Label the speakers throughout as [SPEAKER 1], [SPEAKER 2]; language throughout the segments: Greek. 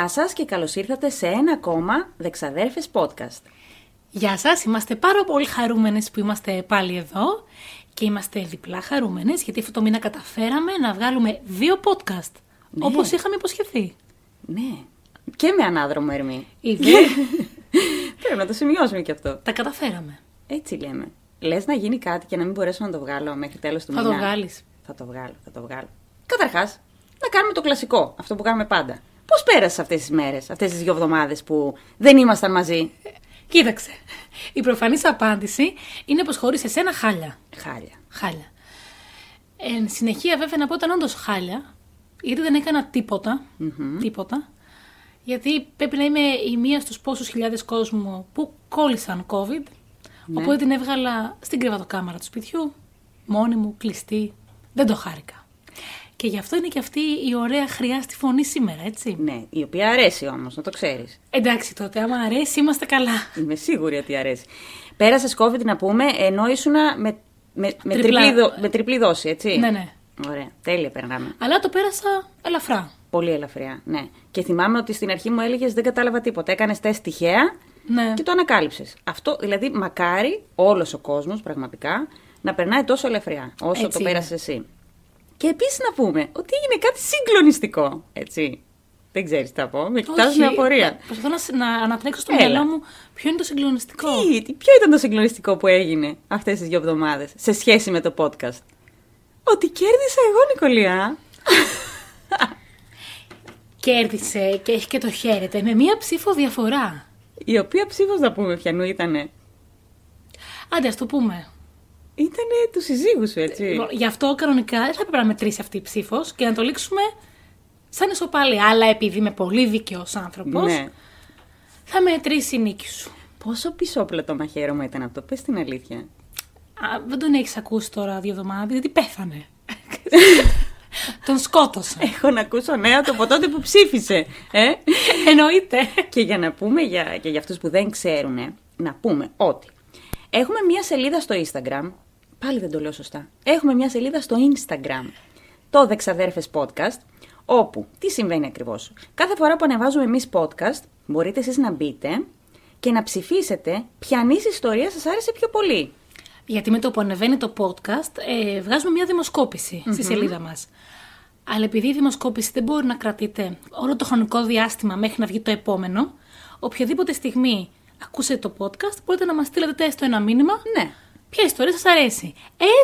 [SPEAKER 1] Γεια σας και καλώς ήρθατε σε ένα ακόμα Δεξαδέρφες podcast.
[SPEAKER 2] Γεια σας, είμαστε πάρα πολύ χαρούμενες που είμαστε πάλι εδώ και είμαστε διπλά χαρούμενες γιατί αυτό το μήνα καταφέραμε να βγάλουμε δύο podcast,
[SPEAKER 1] Ναι.
[SPEAKER 2] όπως είχαμε υποσχεθεί.
[SPEAKER 1] Ναι, και με ανάδρομο Ερμή.
[SPEAKER 2] Ήδη
[SPEAKER 1] Πρέπει να το σημειώσουμε και αυτό.
[SPEAKER 2] τα καταφέραμε.
[SPEAKER 1] Έτσι λέμε. Λες να γίνει κάτι και να μην μπορέσω να το βγάλω μέχρι τέλος του
[SPEAKER 2] Θα
[SPEAKER 1] μήνα.
[SPEAKER 2] το βγάλεις.
[SPEAKER 1] Θα το βγάλω, θα το βγάλω. Καταρχάς, να κάνουμε το κλασικό, αυτό που κάνουμε πάντα. Πώς πέρασες αυτές τις μέρες, αυτές τις δύο εβδομάδες που δεν ήμασταν μαζί;
[SPEAKER 2] Κοίταξε, η προφανής απάντηση είναι πως χωρίς εσένα χάλια.
[SPEAKER 1] Χάλια.
[SPEAKER 2] Χάλια. Εν συνεχεία βέβαια να πω ήταν όντως χάλια, γιατί δεν έκανα τίποτα, τίποτα, γιατί πρέπει να είμαι η μία στους πόσους χιλιάδες κόσμου που κόλλησαν COVID,
[SPEAKER 1] Ναι.
[SPEAKER 2] οπότε την έβγαλα στην κρεβατοκάμαρα του σπιτιού, μόνη μου, κλειστή, δεν το χάρηκα. Και γι' αυτό είναι και αυτή η ωραία χρειά στη φωνή σήμερα, έτσι.
[SPEAKER 1] Ναι, η οποία αρέσει όμως, να το ξέρεις.
[SPEAKER 2] Εντάξει τότε, άμα αρέσει είμαστε καλά.
[SPEAKER 1] Είμαι σίγουρη ότι αρέσει. Πέρασε COVID να πούμε, ενώ ήσουν με, με, με,
[SPEAKER 2] Τριπλά.
[SPEAKER 1] τριπλή, δο- με τριπλή δόση, έτσι.
[SPEAKER 2] Ναι, ναι.
[SPEAKER 1] Ωραία, τέλεια περνάμε.
[SPEAKER 2] Αλλά το πέρασα ελαφρά.
[SPEAKER 1] Πολύ ελαφριά, ναι. Και θυμάμαι ότι στην αρχή μου έλεγες δεν κατάλαβα τίποτα. Έκανες τεστ τυχαία
[SPEAKER 2] Ναι.
[SPEAKER 1] και το ανακάλυψες. Αυτό δηλαδή, μακάρι όλος ο κόσμος πραγματικά να περνάει τόσο ελαφριά όσο
[SPEAKER 2] Έτσι
[SPEAKER 1] το
[SPEAKER 2] είναι.
[SPEAKER 1] πέρασες εσύ. Και επίσης να πούμε ότι έγινε κάτι συγκλονιστικό. Έτσι. Δεν ξέρεις τι θα πω. Με κοιτάζει με απορία.
[SPEAKER 2] Προσπαθώ να, σ- να ανατρέξω στο
[SPEAKER 1] Έλα.
[SPEAKER 2] μυαλό μου ποιο είναι το συγκλονιστικό.
[SPEAKER 1] Τι, τι- ποιο ήταν το συγκλονιστικό που έγινε αυτές τις δύο εβδομάδες σε σχέση με το podcast; Ότι κέρδισα εγώ, Νικολία.
[SPEAKER 2] Κέρδισε και έχει και το χαίρεται με μία ψήφο διαφορά.
[SPEAKER 1] Η οποία ψήφος να πούμε ποιανού ήτανε.
[SPEAKER 2] Άντε, ας το πούμε.
[SPEAKER 1] Ήτανε τους συζύγους σου, έτσι.
[SPEAKER 2] Λοιπόν, Γι' αυτό κανονικά δεν θα έπρεπε να μετρήσει αυτή η ψήφος και να το λήξουμε σαν ισοπαλία. Αλλά επειδή είμαι πολύ δίκαιο άνθρωπος,
[SPEAKER 1] ναι.
[SPEAKER 2] θα μετρήσει η νίκη σου.
[SPEAKER 1] Πόσο πισόπλατο μαχαίρωμα ήταν αυτό, πες την αλήθεια.
[SPEAKER 2] Α, δεν τον έχεις ακούσει τώρα δύο εβδομάδες, γιατί πέθανε. τον σκότωσα.
[SPEAKER 1] Έχω να ακούσω νέα το από τότε που ψήφισε. Ε;
[SPEAKER 2] Εννοείται.
[SPEAKER 1] και για να πούμε για, και για αυτούς που δεν ξέρουν, να πούμε ότι έχουμε μια σελίδα στο Instagram, πάλι δεν το λέω σωστά, έχουμε μια σελίδα στο Instagram, το Δεξαδέρφες Podcast, όπου, τι συμβαίνει ακριβώς, κάθε φορά που ανεβάζουμε εμείς podcast, μπορείτε εσείς να μπείτε και να ψηφίσετε ποιανής ιστορία σας άρεσε πιο πολύ.
[SPEAKER 2] Γιατί με το που ανεβαίνει το podcast, ε, βγάζουμε μια δημοσκοπηση στη σελίδα μας. Αλλά επειδή η δημοσκόπηση δεν μπορεί να κρατείται όλο το χρονικό διάστημα μέχρι να βγει το επόμενο, οποιαδήποτε στιγμή ακούσετε το podcast, μπορείτε να μας στείλετε έστω ένα μήνυμα.
[SPEAKER 1] Ναι.
[SPEAKER 2] Ποια ιστορία σας αρέσει;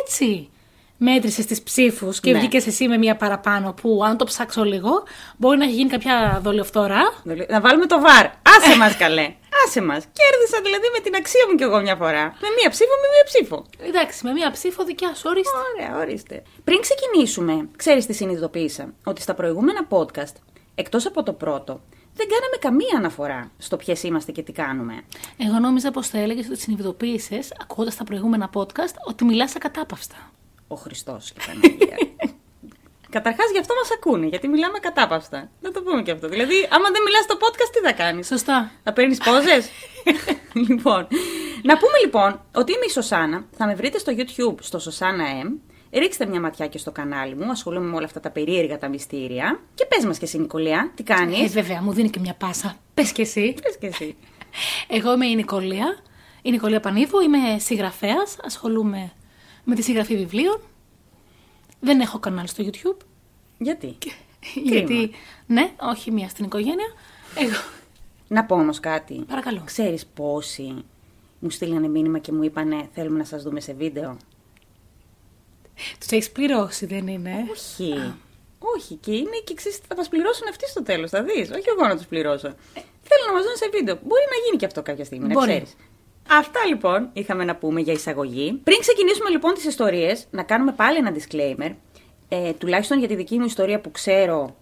[SPEAKER 2] Έτσι μέτρησες τις ψήφους και
[SPEAKER 1] Ναι.
[SPEAKER 2] βγήκες εσύ με μια παραπάνω που αν το ψάξω λίγο μπορεί να έχει γίνει κάποια δολιοφθορά.
[SPEAKER 1] Να βάλουμε το βαρ. Άσε μας καλέ. Άσε μας. Κέρδισα δηλαδή με την αξία μου κι εγώ μια φορά. Με μία ψήφο, με μία ψήφο.
[SPEAKER 2] Εντάξει, με μια ψήφο δικιά σου, ορίστε.
[SPEAKER 1] Ωραία, ορίστε. Πριν ξεκινήσουμε, ξέρεις τι συνειδητοποίησα; Ότι στα προηγούμενα podcast, εκτός από το πρώτο, δεν κάναμε καμία αναφορά στο ποιες είμαστε και τι κάνουμε.
[SPEAKER 2] Εγώ νόμιζα πως θα έλεγες ότι συνειδητοποίησες, ακούγοντας τα προηγούμενα podcast, ότι μιλάς ακατάπαυστα.
[SPEAKER 1] Ο Χριστός και η Παναγία. Καταρχάς γι' αυτό μας ακούνε, γιατί μιλάμε κατάπαυστα. Να το πούμε και αυτό. Δηλαδή, άμα δεν μιλάς στο podcast, τι θα κάνεις;
[SPEAKER 2] Σωστά.
[SPEAKER 1] Θα παίρνεις πόζες; λοιπόν. Να πούμε λοιπόν ότι είμαι η Σωσάνα. Θα με βρείτε στο YouTube στο Σωσάνα M. Ρίξτε μια ματιά και στο κανάλι μου. Ασχολούμαι με όλα αυτά τα περίεργα τα μυστήρια. Και πες μας και εσύ, Νικολία, τι κάνεις;
[SPEAKER 2] Ε, βέβαια, μου δίνει και μια πάσα. Πες και εσύ.
[SPEAKER 1] Πες και εσύ.
[SPEAKER 2] Εγώ είμαι η Νικολία. Η Νικολία Πανίδου. Είμαι συγγραφέας. Ασχολούμαι με τη συγγραφή βιβλίων. Δεν έχω κανάλι στο YouTube.
[SPEAKER 1] Γιατί;
[SPEAKER 2] Γιατί. Ναι, όχι μία στην οικογένεια. Εγώ.
[SPEAKER 1] Να πω όμως κάτι.
[SPEAKER 2] Παρακαλώ.
[SPEAKER 1] Ξέρεις πόσοι μου στείλανε μήνυμα και μου είπανε θέλουμε να σας δούμε σε βίντεο.
[SPEAKER 2] Του έχεις πληρώσει, δεν είναι;
[SPEAKER 1] Όχι. Όχι. Και είναι και ξέρεις, θα μας πληρώσουν αυτοί στο τέλος. Θα δεις. Όχι εγώ να τους πληρώσω. Θέλω να μας δουν σε βίντεο. Μπορεί να γίνει και αυτό κάποια στιγμή, να
[SPEAKER 2] Μπορεί.
[SPEAKER 1] ξέρεις. Αυτά λοιπόν είχαμε να πούμε για εισαγωγή. Πριν ξεκινήσουμε λοιπόν τις ιστορίες, να κάνουμε πάλι ένα disclaimer. Ε, τουλάχιστον για τη δική μου ιστορία που ξέρω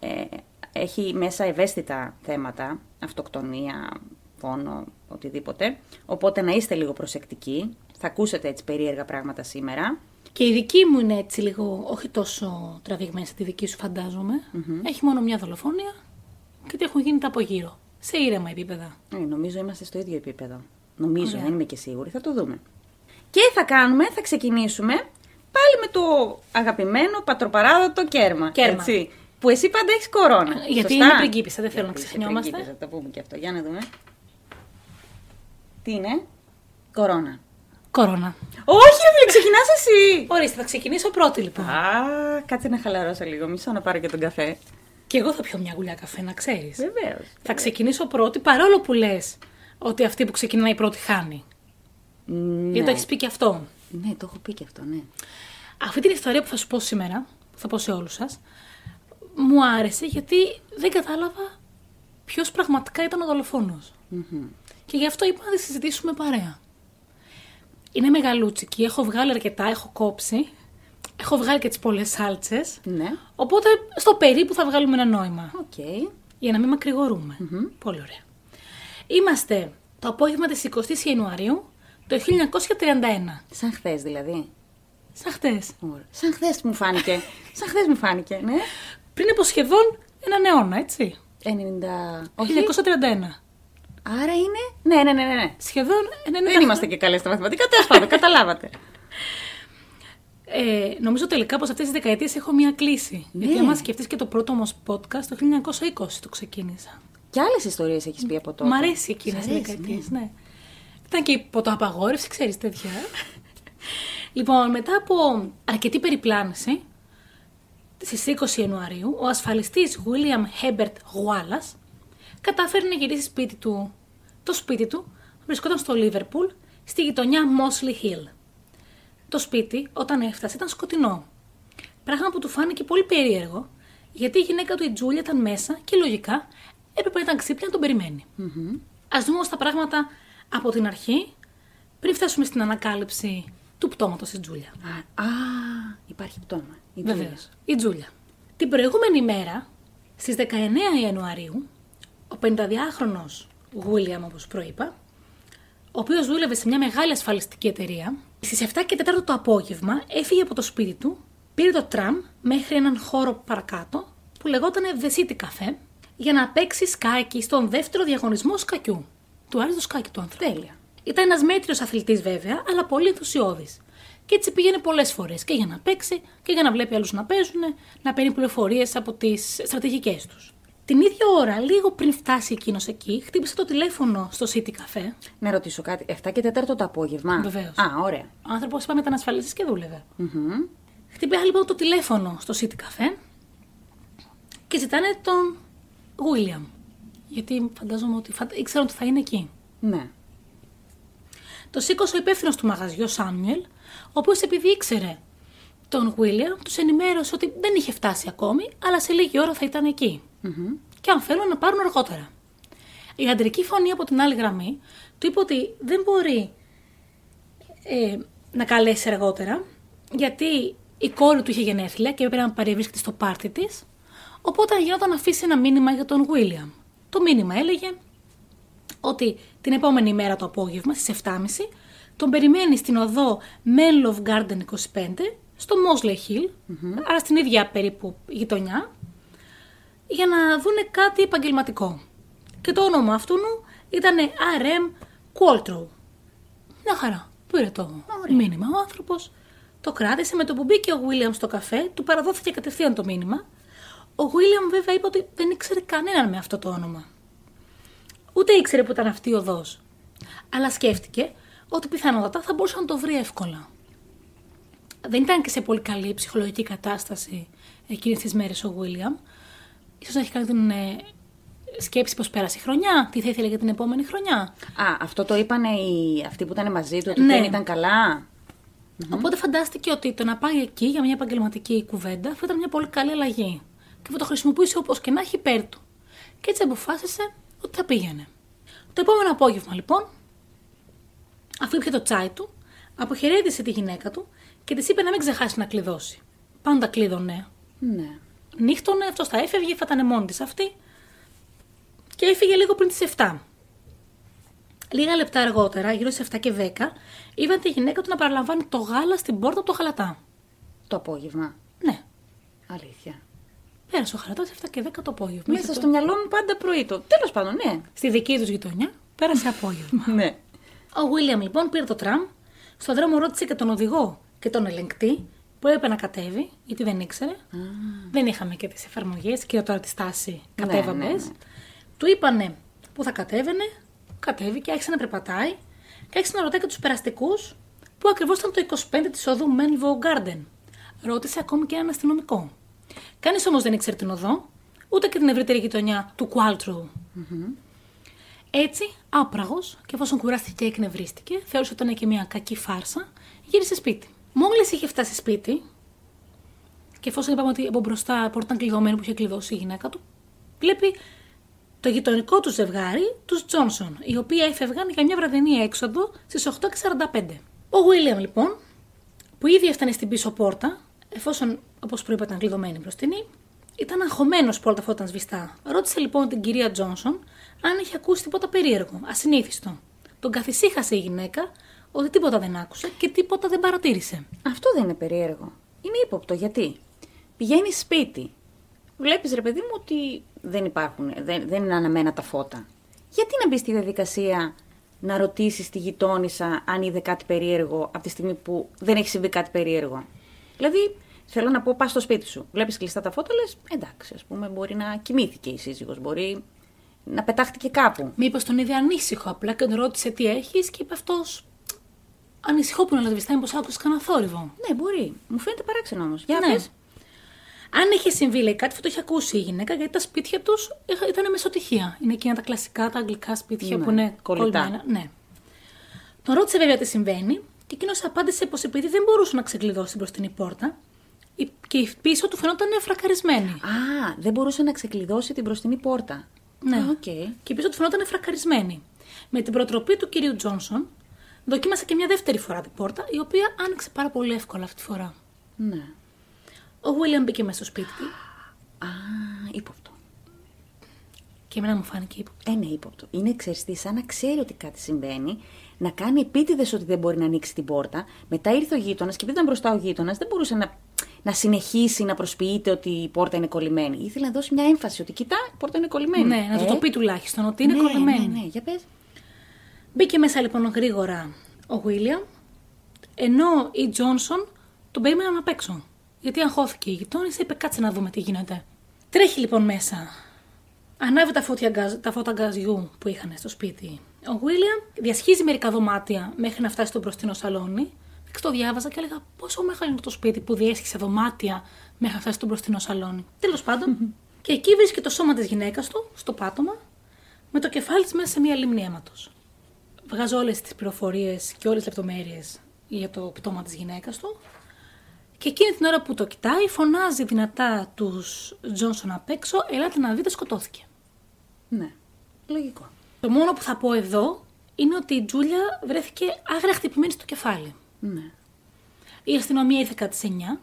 [SPEAKER 1] ε, έχει μέσα ευαίσθητα θέματα, αυτοκτονία, φόνο, οτιδήποτε. Οπότε να είστε λίγο προσεκτικοί. Θα ακούσετε έτσι περίεργα πράγματα σήμερα.
[SPEAKER 2] Και η δική μου είναι έτσι λίγο, όχι τόσο τραβηγμένη στη δική σου φαντάζομαι. Έχει μόνο μια δολοφόνια και ότι έχουν γίνει τα από γύρω. Σε ήρεμα επίπεδα.
[SPEAKER 1] Ε, νομίζω είμαστε στο ίδιο επίπεδο. Νομίζω, δεν είμαι και σίγουρη, θα το δούμε. Και θα κάνουμε, θα ξεκινήσουμε πάλι με το αγαπημένο πατροπαράδοτο κέρμα.
[SPEAKER 2] Κέρμα.
[SPEAKER 1] Έτσι, Που εσύ πάντα έχεις κορώνα.
[SPEAKER 2] Γιατί
[SPEAKER 1] Σωστά;
[SPEAKER 2] είναι πριγκίπισσα, δεν θέλω
[SPEAKER 1] Γιατί
[SPEAKER 2] να
[SPEAKER 1] είσαι
[SPEAKER 2] ξεχνιόμαστε.
[SPEAKER 1] πριγκίπισσα, Θα το πούμε και αυτό. Για να δούμε. Τι είναι; Κορώνα.
[SPEAKER 2] Κορώνα.
[SPEAKER 1] Όχι, δεν ξεκινάς εσύ.
[SPEAKER 2] Ορίστε, θα ξεκινήσω πρώτη λοιπόν.
[SPEAKER 1] Α, κάτσε να χαλαρώσω λίγο. Μισό να πάρω και τον καφέ.
[SPEAKER 2] Και εγώ θα πιω μια γουλιά καφέ, να ξέρεις.
[SPEAKER 1] Βεβαίως.
[SPEAKER 2] Θα ξεκινήσω πρώτη, παρόλο που λες ότι αυτή που ξεκινάει πρώτη χάνει.
[SPEAKER 1] Ναι.
[SPEAKER 2] Γιατί το έχεις πει και αυτό.
[SPEAKER 1] Ναι, το έχω πει και αυτό, ναι.
[SPEAKER 2] Αυτή την ιστορία που θα σου πω σήμερα, που θα πω σε όλους σας, μου άρεσε γιατί δεν κατάλαβα ποιος πραγματικά ήταν ο δολοφόνος. Και γι' αυτό είπα να τη συζητήσουμε παρέα. Είναι μεγαλούτσικη, έχω βγάλει αρκετά, έχω κόψει, έχω βγάλει και τις πολλές σάλτσες,
[SPEAKER 1] Ναι.
[SPEAKER 2] οπότε στο περίπου θα βγάλουμε ένα νόημα.
[SPEAKER 1] Οκ.
[SPEAKER 2] Για να μην μακρηγορούμε. Πολύ ωραία. Είμαστε το απόγευμα της 20ης Ιανουαρίου το 1931.
[SPEAKER 1] Σαν χθες δηλαδή.
[SPEAKER 2] Σαν χτες.
[SPEAKER 1] Ωραία. Σαν χθες μου φάνηκε. Σαν χθες μου φάνηκε, ναι.
[SPEAKER 2] Πριν από σχεδόν έναν αιώνα, έτσι.
[SPEAKER 1] 90. Όχι.
[SPEAKER 2] 1931.
[SPEAKER 1] Άρα είναι. Ναι, ναι, ναι, ναι. ναι.
[SPEAKER 2] Σχεδόν 90
[SPEAKER 1] Δεν είμαστε και καλές στα μαθηματικά. Τέλος πάντων, καταλάβατε.
[SPEAKER 2] Ε, νομίζω τελικά πως αυτές τις δεκαετίες έχω μία κλίση.
[SPEAKER 1] Ναι.
[SPEAKER 2] Γιατί άμα σκεφτείς και το πρώτο μας podcast, το 1920 το ξεκίνησα.
[SPEAKER 1] Και άλλες ιστορίες έχεις πει από τότε.
[SPEAKER 2] Μ' αρέσει εκείνες
[SPEAKER 1] Σ'
[SPEAKER 2] οι
[SPEAKER 1] αρέσει,
[SPEAKER 2] δεκαετίες, ναι. Ήταν και η ποτοαπαγόρευση, ξέρεις τέτοια. λοιπόν, μετά από αρκετή περιπλάνηση, στις 20 Ιανουαρίου, ο ασφαλιστής William Herbert Wallace κατάφερε να γυρίσει σπίτι του. Το σπίτι του βρισκόταν στο Λίβερπουλ, στη γειτονιά Mosley Hill. Το σπίτι, όταν έφτασε, ήταν σκοτεινό. Πράγμα που του φάνηκε πολύ περίεργο, γιατί η γυναίκα του η Τζούλια ήταν μέσα και λογικά έπρεπε να ήταν ξύπνια να τον περιμένει. Α δούμε όμως τα πράγματα από την αρχή, πριν φτάσουμε στην ανακάλυψη του πτώματος τη Τζούλια.
[SPEAKER 1] Α, α, υπάρχει πτώμα. Η
[SPEAKER 2] Βεβαίως.
[SPEAKER 1] Τζούλια.
[SPEAKER 2] Η Τζούλια. Την προηγούμενη μέρα, στις 19 Ιανουαρίου, ο 52χρονο William, όπως προείπα, ο οποίος δούλευε σε μια μεγάλη ασφαλιστική εταιρεία, στις 7 και 4 το απόγευμα έφυγε από το σπίτι του, πήρε το τραμ μέχρι έναν χώρο παρακάτω που λεγόταν The City Cafe για να παίξει σκάκι στον δεύτερο διαγωνισμό σκακιού. Του άρεσε το σκάκι του άνθρωπου.
[SPEAKER 1] Τέλεια.
[SPEAKER 2] Ήταν ένας μέτριος αθλητής βέβαια, αλλά πολύ ενθουσιώδης. Και έτσι πήγαινε πολλές φορές και για να παίξει και για να βλέπει άλλους να παίζουν, να παίρνει πληροφορίες από τις στρατηγικές τους. Την ίδια ώρα, λίγο πριν φτάσει εκείνος εκεί, χτύπησε το τηλέφωνο στο City Cafe.
[SPEAKER 1] Να ρωτήσω κάτι. 7 και 4 το απόγευμα;
[SPEAKER 2] Βεβαίως.
[SPEAKER 1] Α, ωραία.
[SPEAKER 2] Ο άνθρωπος, είπαμε, ήταν ασφαλιστή και δούλευε.
[SPEAKER 1] Μμμ.
[SPEAKER 2] Χτύπησε λοιπόν το τηλέφωνο στο City Cafe και ζητάνε τον William. Γιατί φαντάζομαι ότι φαντα... ήξεραν ότι θα είναι εκεί.
[SPEAKER 1] Ναι.
[SPEAKER 2] Το σήκωσε ο υπεύθυνος του μαγαζιού, Σάμιουελ, ο οποίος επειδή ήξερε τον William, τους ενημέρωσε ότι δεν είχε φτάσει ακόμη, αλλά σε λίγη ώρα θα ήταν εκεί. Και αν θέλουν να πάρουν αργότερα. Η αντρική φωνή από την άλλη γραμμή του είπε ότι δεν μπορεί ε, να καλέσει αργότερα, γιατί η κόρη του είχε γενέθλια και έπρεπε να παρευρίσκεται στο πάρτι της. Οπότε γινόταν να αφήσει ένα μήνυμα για τον William. Το μήνυμα έλεγε ότι την επόμενη μέρα το απόγευμα στις 7.30 τον περιμένει στην οδό Mellov Garden 25 στο Mosley Hill, άρα στην ίδια περίπου γειτονιά, για να δούνε κάτι επαγγελματικό. Και το όνομα αυτού ήταν RM Qualtrough. Μια χαρά. Πήρε το μήνυμα ο άνθρωπος, το κράτησε με το που μπήκε ο William στο καφέ, του παραδόθηκε κατευθείαν το μήνυμα. Ο William βέβαια είπε ότι δεν ήξερε κανέναν με αυτό το όνομα. Ούτε ήξερε που ήταν αυτή η οδός. Αλλά σκέφτηκε ότι πιθανότατα θα μπορούσε να το βρει εύκολα. Δεν ήταν και σε πολύ καλή ψυχολογική κατάσταση εκείνες τις μέρες ο Βίλιαμ. Ίσως να έχει κάνει την ε, σκέψη πως πέρασε η χρονιά, τι θα ήθελε για την επόμενη χρονιά.
[SPEAKER 1] Α, αυτό το είπανε οι... αυτοί που ήταν μαζί του, ότι
[SPEAKER 2] Ναι.
[SPEAKER 1] δεν ήταν καλά.
[SPEAKER 2] Οπότε φαντάστηκε ότι το να πάει εκεί για μια επαγγελματική κουβέντα θα ήταν μια πολύ καλή αλλαγή. Και θα το χρησιμοποιήσει όπως και να έχει υπέρ του. Και έτσι αποφάσισε ότι θα πήγαινε. Το επόμενο απόγευμα λοιπόν, αφού ήπια το τσάι του, αποχαιρέτησε τη γυναίκα του και της είπε να μην ξεχάσει να κλειδώσει. Πάντα κλείδωνε.
[SPEAKER 1] Ναι.
[SPEAKER 2] Νύχτωνε, αυτός θα έφευγε, θα ήταν μόνη της αυτή. Και έφυγε λίγο πριν τις 7. Λίγα λεπτά αργότερα, γύρω στις 7 και 10, είδαν τη γυναίκα του να παραλαμβάνει το γάλα στην πόρτα από το χαλατά.
[SPEAKER 1] Το απόγευμα.
[SPEAKER 2] Ναι,
[SPEAKER 1] Αλήθεια.
[SPEAKER 2] πέρασε ο χαλατάς 7 και 10 το απόγευμα.
[SPEAKER 1] Μέσα
[SPEAKER 2] Είχε
[SPEAKER 1] στο
[SPEAKER 2] το-
[SPEAKER 1] μυαλό μου πάντα πρωί το. Τέλος πάντων, ναι.
[SPEAKER 2] Στη δική τους γειτονιά πέρασε απόγευμα.
[SPEAKER 1] ναι.
[SPEAKER 2] Ο Βίλιαμ λοιπόν πήρε το τραμ, στον δρόμο ρώτησε και τον οδηγό και τον ελεγκτή που έπρεπε να κατέβει, γιατί δεν ήξερε. Δεν είχαμε και τις εφαρμογές και τώρα τη στάση κατέβαμε.
[SPEAKER 1] ναι, ναι.
[SPEAKER 2] Του είπανε που θα κατέβαινε, κατέβηκε, άρχισε να περπατάει και άρχισε να ρωτάει και τους περαστικούς που ακριβώς ήταν το 25 της οδού Menvo Garden. Ρώτησε ακόμη και έναν αστυνομικό. Κανείς όμως δεν ήξερε την οδό, ούτε και την ευρύτερη γειτονιά του Qualtrough. Έτσι, άπραγος, και εφόσον κουράστηκε και εκνευρίστηκε, θεώρησε ότι ήταν και μια κακή φάρσα, γύρισε σπίτι. Μόλις είχε φτάσει σπίτι, και εφόσον είπαμε ότι από μπροστά η πόρτα ήταν κλειδωμένη που είχε κλειδώσει η γυναίκα του, βλέπει το γειτονικό του ζευγάρι, τους Τζόνσον, οι οποίοι έφευγαν για μια βραδινή έξοδο στις 8.45. Ο Βίλιαμ, λοιπόν, που ήδη έφτανε στην πίσω πόρτα, εφόσον, όπως προείπα, ήταν κλειδωμένη μπροστινή, ήταν αγχωμένος που όλα τα φώτα ήταν σβηστά. Ρώτησε λοιπόν την κυρία Τζόνσον αν είχε ακούσει τίποτα περίεργο, ασυνήθιστο. Τον καθησύχασε η γυναίκα ότι τίποτα δεν άκουσε και τίποτα δεν παρατήρησε.
[SPEAKER 1] Αυτό δεν είναι περίεργο. Είναι ύποπτο. Γιατί; Πηγαίνει σπίτι. Βλέπεις, ρε παιδί μου, ότι δεν υπάρχουν, δεν, δεν είναι αναμένα τα φώτα. Γιατί να μπεις στη διαδικασία να ρωτήσεις τη γειτόνισσα αν είδε κάτι περίεργο από τη στιγμή που δεν έχει συμβεί κάτι περίεργο; Δηλαδή, θέλω να πω, πας στο σπίτι σου. Βλέπεις κλειστά τα φώτα, λες εντάξει, ας πούμε, μπορεί να κοιμήθηκε η σύζυγος, μπορεί να πετάχτηκε κάπου.
[SPEAKER 2] Μήπως τον είδε ανήσυχο απλά και τον ρώτησε τι έχεις και είπε αυτός. Ανησυχώ που να σβηστά, μήπω άκουσε κανένα θόρυβο.
[SPEAKER 1] Ναι, μπορεί. Μου φαίνεται παράξενο όμως. Για
[SPEAKER 2] Ναι.
[SPEAKER 1] πες.
[SPEAKER 2] Αν είχε συμβεί, λέει κάτι, αυτό το είχε ακούσει η γυναίκα, γιατί τα σπίτια τους ήταν μεσοτυχία. Είναι εκείνα τα κλασικά, τα αγγλικά σπίτια
[SPEAKER 1] Ναι,
[SPEAKER 2] που είναι
[SPEAKER 1] κολλητά.
[SPEAKER 2] κολλημένα. Ναι. Τον ρώτησε βέβαια τι συμβαίνει και εκείνος απάντησε πως επειδή δεν μπορούσε να ξεκλειδώσει την μπροστινή πόρτα η- και η πίσω του φαινόταν φρακαρισμένη.
[SPEAKER 1] Α, δεν μπορούσε να ξεκλειδώσει την μπροστινή πόρτα.
[SPEAKER 2] Ναι.
[SPEAKER 1] Α, οκ.
[SPEAKER 2] Και η πίσω του φαινόταν φρακαρισμένη. Με την προτροπή του κυρίου Τζόνσον, δοκίμασε και μια δεύτερη φορά την πόρτα, η οποία άνοιξε πάρα πολύ εύκολα αυτή τη φορά.
[SPEAKER 1] Ναι.
[SPEAKER 2] Ο Βίλιαμ μπήκε μέσα στο σπίτι του
[SPEAKER 1] Α, ύποπτο.
[SPEAKER 2] και εμένα μου φάνηκε ύποπτο.
[SPEAKER 1] Ε, ναι, ύποπτο. Είναι εξαιρετή, σαν να ξέρει ότι κάτι συμβαίνει, να κάνει επίτηδες ότι δεν μπορεί να ανοίξει την πόρτα. Μετά ήρθε ο γείτονας και επειδή ήταν μπροστά ο γείτονας, δεν μπορούσε να, να συνεχίσει να προσποιείται ότι η πόρτα είναι κολλημένη. Ήθελε να δώσει μια έμφαση ότι κοίτα, η πόρτα είναι κολλημένη.
[SPEAKER 2] Ναι, να του
[SPEAKER 1] Ε,
[SPEAKER 2] το πει τουλάχιστον ότι είναι
[SPEAKER 1] ναι,
[SPEAKER 2] κολλημένη.
[SPEAKER 1] Ναι, ναι, για πες.
[SPEAKER 2] Μπήκε μέσα λοιπόν γρήγορα ο Βίλιαμ, ενώ η Τζόνσον τον περίμεναν απ' έξω. Γιατί αγχώθηκε η γειτόνισσα, είπε κάτσε να δούμε τι γίνεται. Τρέχει λοιπόν μέσα. Ανάβει τα, φώτια, γκάζ- τα φώτα γκαζιού που είχαν στο σπίτι. Ο Βίλιαμ διασχίζει μερικά δωμάτια μέχρι να φτάσει στο μπροστινό σαλόνι. Και το διάβαζα και έλεγα πόσο μεγάλο είναι το σπίτι που διέσχισε δωμάτια μέχρι να φτάσει στο μπροστινό σαλόνι. Τέλος πάντων. και εκεί βρίσκει το σώμα της γυναίκας του, στο πάτωμα, με το κεφάλι της μέσα σε μία λίμνη αίματος. Βγάζω όλες τις πληροφορίες και όλες τις λεπτομέρειες για το πτώμα της γυναίκας του. Και εκείνη την ώρα που το κοιτάει, φωνάζει δυνατά τους Τζόνσον απ' έξω, ελάτε να δείτε, σκοτώθηκε.
[SPEAKER 1] Ναι. Λογικό.
[SPEAKER 2] Το μόνο που θα πω εδώ είναι ότι η Τζούλια βρέθηκε άγρια χτυπημένη στο κεφάλι.
[SPEAKER 1] Ναι.
[SPEAKER 2] Η αστυνομία ήρθε κάτι σε 9,